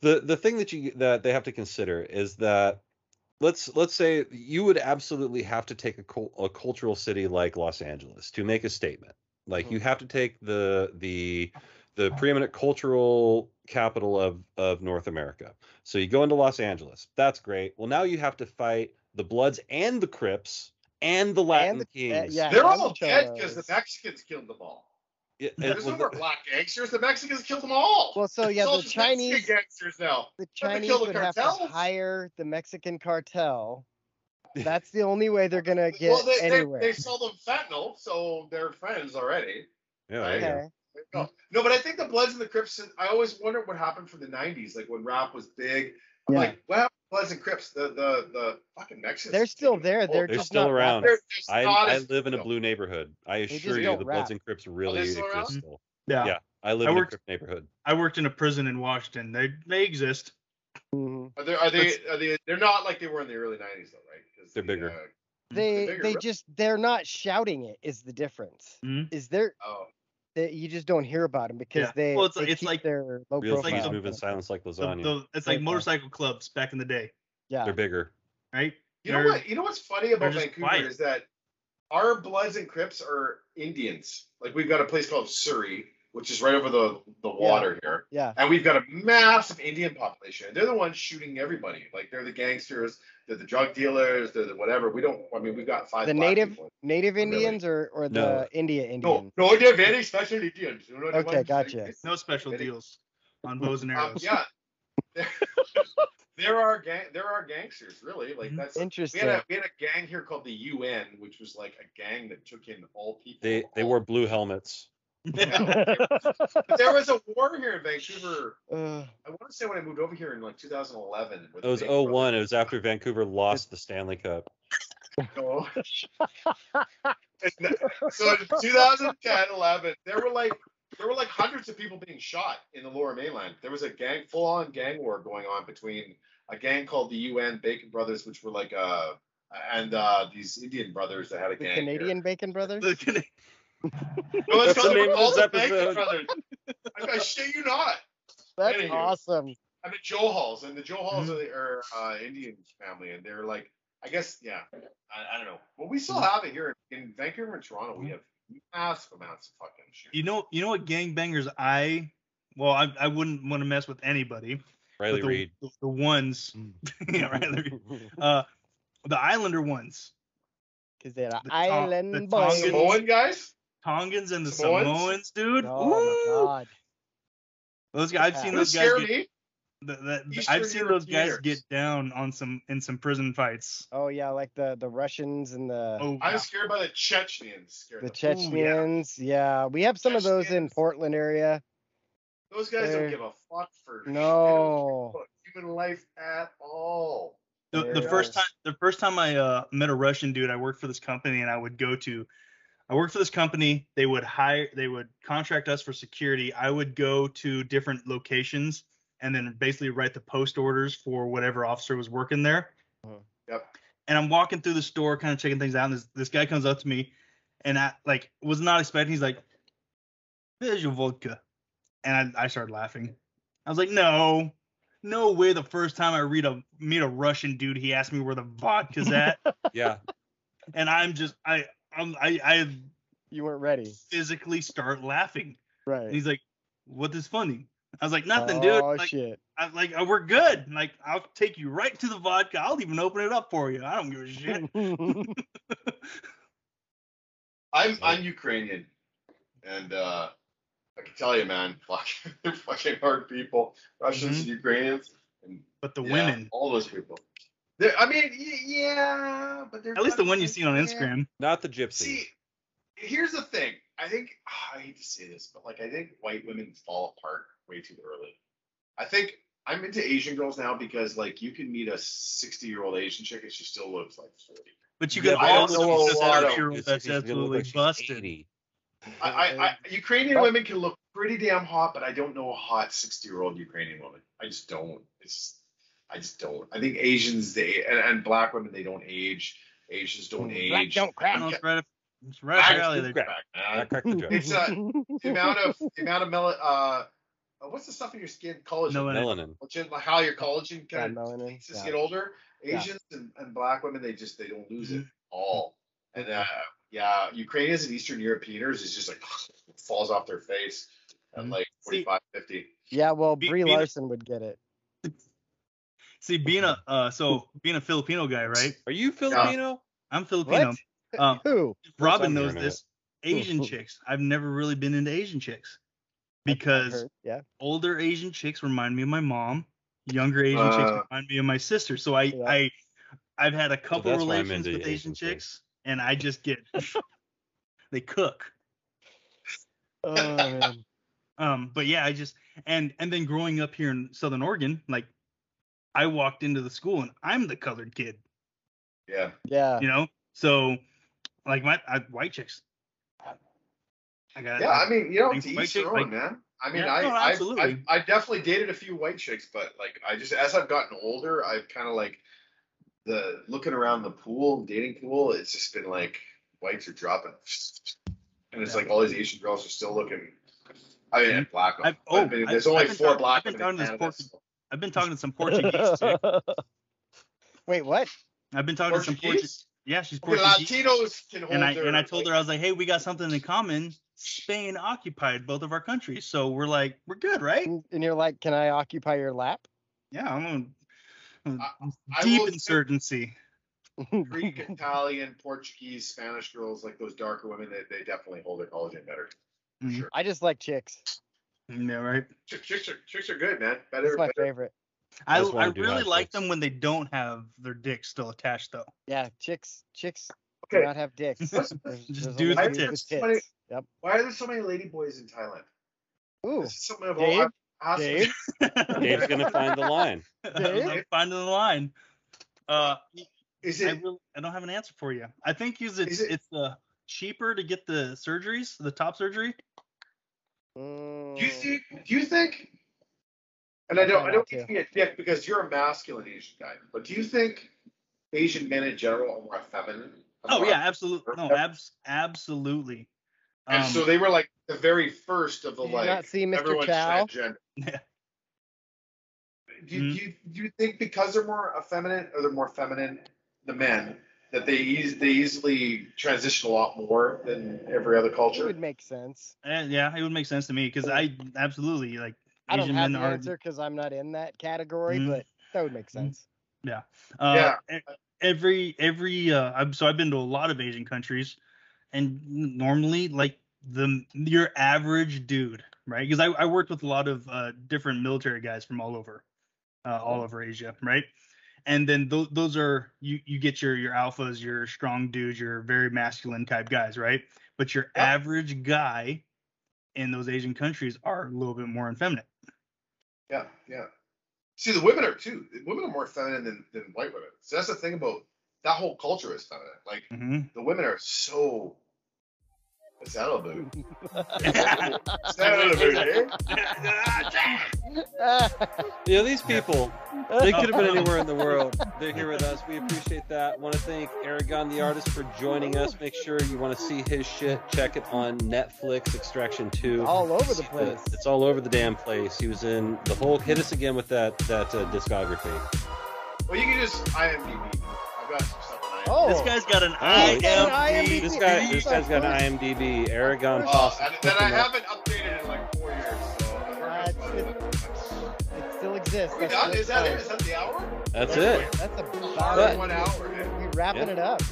the the thing that you that they have to consider is that let's let's say you would absolutely have to take a, a cultural city like Los Angeles to make a statement. Like mm-hmm. you have to take the the the preeminent cultural capital of of North America. So you go into Los Angeles. That's great. Well, now you have to fight the Bloods and the Crips and the Latin and the, Kings. Uh, yeah, they're all dead because the Mexicans killed them all. Yeah, There's no more black gangsters. The Mexicans killed them all. Well, so yeah, the Chinese Mexican gangsters now. The Chinese would have to hire the Mexican cartel. That's the only way they're gonna get well, they, anywhere. They, they sell them fentanyl, so they're friends already. Yeah. Right? Okay. No, but I think the Bloods and the Crips. I always wondered what happened from the '90s, like when rap was big. I'm yeah. like, what happened Bloods and Crips? The the the fucking Mexicans. They're still there. They're, they're just still around. They're I, I live in a blue neighborhood. I assure you, the rap. Bloods and Crips really exist still. Yeah. Yeah. I live I worked, in a neighborhood. I worked in a prison in Washington. They they exist. Mm-hmm. Are they are they are they they're not like they were in the early '90s though, right? Because They're the, bigger. Uh, they bigger, they just they're not shouting it is the difference. Mm-hmm. Is there? Oh. They, you just don't hear about them because yeah. they well it's, they it's like their low real profile. Like moving silence like lasagna. The, the, it's like motorcycle clubs back in the day. Yeah, they're bigger. Right. You they're, know what? You know what's funny about Vancouver quiet. is that our Bloods and Crips are Indians. Like we've got a place called Surrey which is right over the the water yeah. here. Yeah. And we've got a massive Indian population. They're the ones shooting everybody. Like they're the gangsters, they're the drug dealers, they're the whatever. We don't. I mean, we've got five. The native people. native Indians really. or or the no. India Indians. No, no, they're very special Indians. You know okay, gotcha. No special deals on bows and arrows. Um, yeah. there are gang there are gangsters really like that's interesting we had, a, we had a gang here called the un which was like a gang that took in all people they they wore blue helmets there was a war here in Vancouver. Uh, I want to say when I moved over here in like 2011. It was 01. It was after Vancouver lost the Stanley Cup. Oh. so in 2010, 11, there were like there were like hundreds of people being shot in the Lower Mainland. There was a gang, full-on gang war going on between a gang called the UN Bacon Brothers, which were like uh and uh these Indian brothers that had a the gang. Canadian here. Bacon Brothers. The Cana- No, it's That's called the name of all this the Bacon episode. Brothers. I, I shit you not. That's Anywho. awesome. I mean Joe Halls, and the Joe Halls Mhm. are, are uh, Indian family, and they're like, I guess, yeah, I, I don't know. Well, we still have it here in Vancouver and Toronto. We have massive amounts of fucking shit. you know, you know what gangbangers I well, I, I wouldn't want to mess with anybody. Riley but the, Reed. The, the ones, yeah, Riley Reed. Uh, the Islander ones, Because they're The Ton- island the boys. Tongans. Samoan guys. Tongans and the Samoans? Samoans, dude. Oh Woo! my god. Those guys, I've seen those guys. scare Get, me. the, the, I've seen those guys Europeans. get down on some in some prison fights. Oh yeah, like the the Russians and the Oh, I'm yeah. scared by the Chechens. The the fuck- Chechens. yeah. we have some of those in Portland area. Those guys They're- don't give a fuck for No. human life at all. the, the first time the first time I uh, met a Russian dude, I worked for this company and I would go to I worked for this company. They would hire they would contract us for security. I would go to different locations and then basically write the post orders for whatever officer was working there. Uh-huh. Yep. And I'm walking through the store kind of checking things out and this, this guy comes up to me and I like was not expecting he's like there's your vodka. And I, I started laughing. I was like, no, no way. The first time I read a meet a Russian dude, he asked me where the vodka's at, Yeah. and I'm just I I'm, I I You weren't ready. physically start laughing. And Right. he's like, "What is funny?" I was like, "Nothing, dude. Oh Like, shit. I, like uh, we're good. Like I'll take you right to the vodka. I'll even open it up for you. I don't give a shit." I'm I'm Ukrainian, and uh, I can tell you, man, fuck, they're fucking hard people. Russians and Ukrainians, and but the yeah, women, all those people. They're, I mean, yeah, but they're at least the one you like- see on. Instagram. Not the gypsy. See, here's the thing. I think ah, I hate to say this, but like I think white women fall apart way too early. I think I'm into Asian girls now because like you can meet a 60 year old Asian chick and she still looks like 40. But you Yeah, can I don't also know meet a a lot of- 70 year old that's she's gonna look absolutely like busted. I, I, I Ukrainian women can look pretty damn hot, but I don't know a hot 60 year old Ukrainian woman. I just don't. It's just, I just don't. I think Asians they and, and black women they don't age. Asians don't Black age. don't crack. No, it's right it's right up Black your alley don't there. crack, I man. the joke. It's uh, the amount of the amount of mel- uh, uh, what's the stuff in your skin? Collagen. Melanin. Melanin. Collagen, like how your collagen Yeah, kind of melanin. makes Yeah. get older. Yeah. Asians and, and black women they just they don't lose it Mhm. all. And uh, yeah, Ukrainians and Eastern Europeans is just like falls off their face at Mhm. like See- 45, 50. Yeah, well, Brie being a- Larson would get it. See, being a uh, so being a Filipino guy, right? Are you Filipino? I'm Filipino. What? Um, Who? Robin I'm knows this. Asian chicks. I've never really been into Asian chicks because Yeah. older Asian chicks remind me of my mom. Younger Asian chicks Uh. remind me of my sister. So I Yeah. I I've had a couple that's relations with Asian Asian chicks. chicks, and I just get they cook. Oh man. Um, but yeah, I just and and then growing up here in Southern Oregon, like I walked into the school and I'm the colored kid, Yeah. Yeah. you know. So like my I, white chicks. I got Yeah, I mean, you know, Like, to white each their own, like- man. I mean, Yeah, I, no, I, absolutely. I, I definitely dated a few white chicks, but like, I just as I've gotten older, I've kind of like the looking around the pool, dating pool. It's just been like whites are dropping, and it's Yeah. like all these Asian girls are still looking. I mean, Mhm. black. I've- but I oh, mean, I've- there's only I've four talking- black I've been women in talking to Canada. this I've been talking to some Portuguese chick. Wait, what? I've been talking to some Portuguese. Portuguese. Yeah, she's Okay, Portuguese. Latinos can hold and I their, and I told like, her I was like, hey, we got something in common. Spain occupied both of our countries, so we're like, we're good, right? And and you're like, can I occupy your lap? Yeah, I'm on I- I deep will say- insurgency. Greek, Italian, Portuguese, Spanish girls, like those darker women, they, they definitely hold their collagen better. For Mhm. sure. I just like chicks. Yeah, right. Chicks, chicks, are, chicks are good, man. That's my better. favorite. I, just I really like chicks. them when they don't have their dicks still attached, though. Yeah, chicks, chicks do not have dicks. There's- Just there's dudes only with tits. with tits. Yep. Why are there so many lady boys in Thailand? Ooh, This is something I've Dave? I've asked- Dave? Dave's gonna find the line. Dave? I'm finding the line. Uh, Is I, it? really, I don't have an answer for you. I think use it's Is it- it's uh, cheaper to get the surgeries, the top surgery. Mm, Do you think? Do you think? And I don't. I don't need to be a dick because you're a masculine Asian guy. But do you think Asian men in general are more feminine? Oh yeah, absolutely. No, abs- absolutely. And um, so they were like the very first of the like. Not see Mr. Chow. Yeah. Do, mm-hmm. do, you, do you think because they're more effeminate or they're more feminine, the men, that they eas- they easily transition a lot more than every other culture? It would make sense. And yeah, it would make sense to me because I absolutely like. I don't have the are... answer because I'm not in that category, mm-hmm. but that would make sense. Yeah. Uh, yeah. Every every uh, I'm, so I've been to a lot of Asian countries, and normally like the your average dude, right? Because I, I worked with a lot of uh, different military guys from all over, uh, all over Asia, right? And then th- those are you you get your your alphas, your strong dudes, your very masculine type guys, right? But your yep. average guy in those Asian countries are a little bit more effeminate. Yeah, yeah. See, the women are too. Women are more feminine than, than white women. So that's the thing about that whole culture is feminine. Like mm-hmm. the women are so Celebrate. Celebrate. you know, these people, they could have been anywhere in the world. They're here with us. We appreciate that. Want to thank Aragon the artist for joining us. Make sure you want to see his shit. Check it on Netflix, Extraction 2. All over the place. It's all over the damn place. He was in the whole. Hit us again with that that uh, discography. Well, you can just IMDb. I've got some Oh, this guy's got an IMDb. This guy, this guy's got an IMDb. Aragon. Oh, and then I haven't updated in like four years. So uh, it still exists. Are we done? Is that it? Is that the hour? That's it. That's a about one hour. We're wrapping yeah. it up.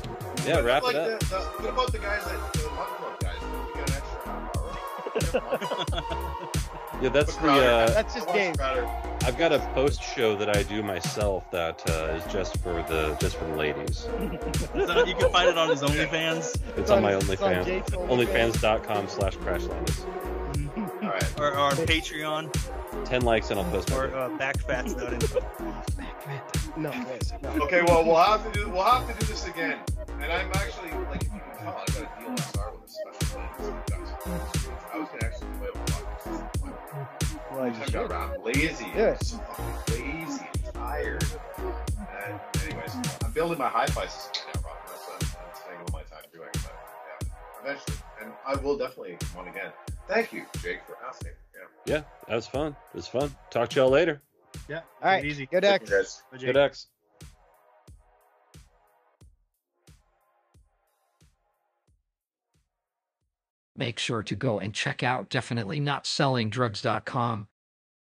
Yeah, wrap like it up. The, the, what about the guys that the Club guys? We get an extra hour. yeah, that's the. Uh, that's just game. I've got a post show that I do myself that uh, is just for the just for the ladies. so you can find it on his OnlyFans. It's on, on my OnlyFans. OnlyFans.com slash crashlandis. All right. Or, or Patreon. Ten likes and I'll post. Or uh, badfacts.info. no, wait, no. Okay, well we'll have to do we'll have to do this again. And I'm actually like, if you can tell, I got a deal on Star with a special well, I got around lazy. Yeah. So lazy and tired. And anyways, I'm building my hi-fi system now, Rob. That's uh, what I'm, I'm spending all my time doing. But yeah, eventually, and I will definitely come on again. Thank you, Jake, for asking. Yeah. Yeah, that was fun. It was fun. Talk to y'all later. Yeah. All right. Easy. Good X. Good X. make sure to go and check out. Definitely not selling drugs.com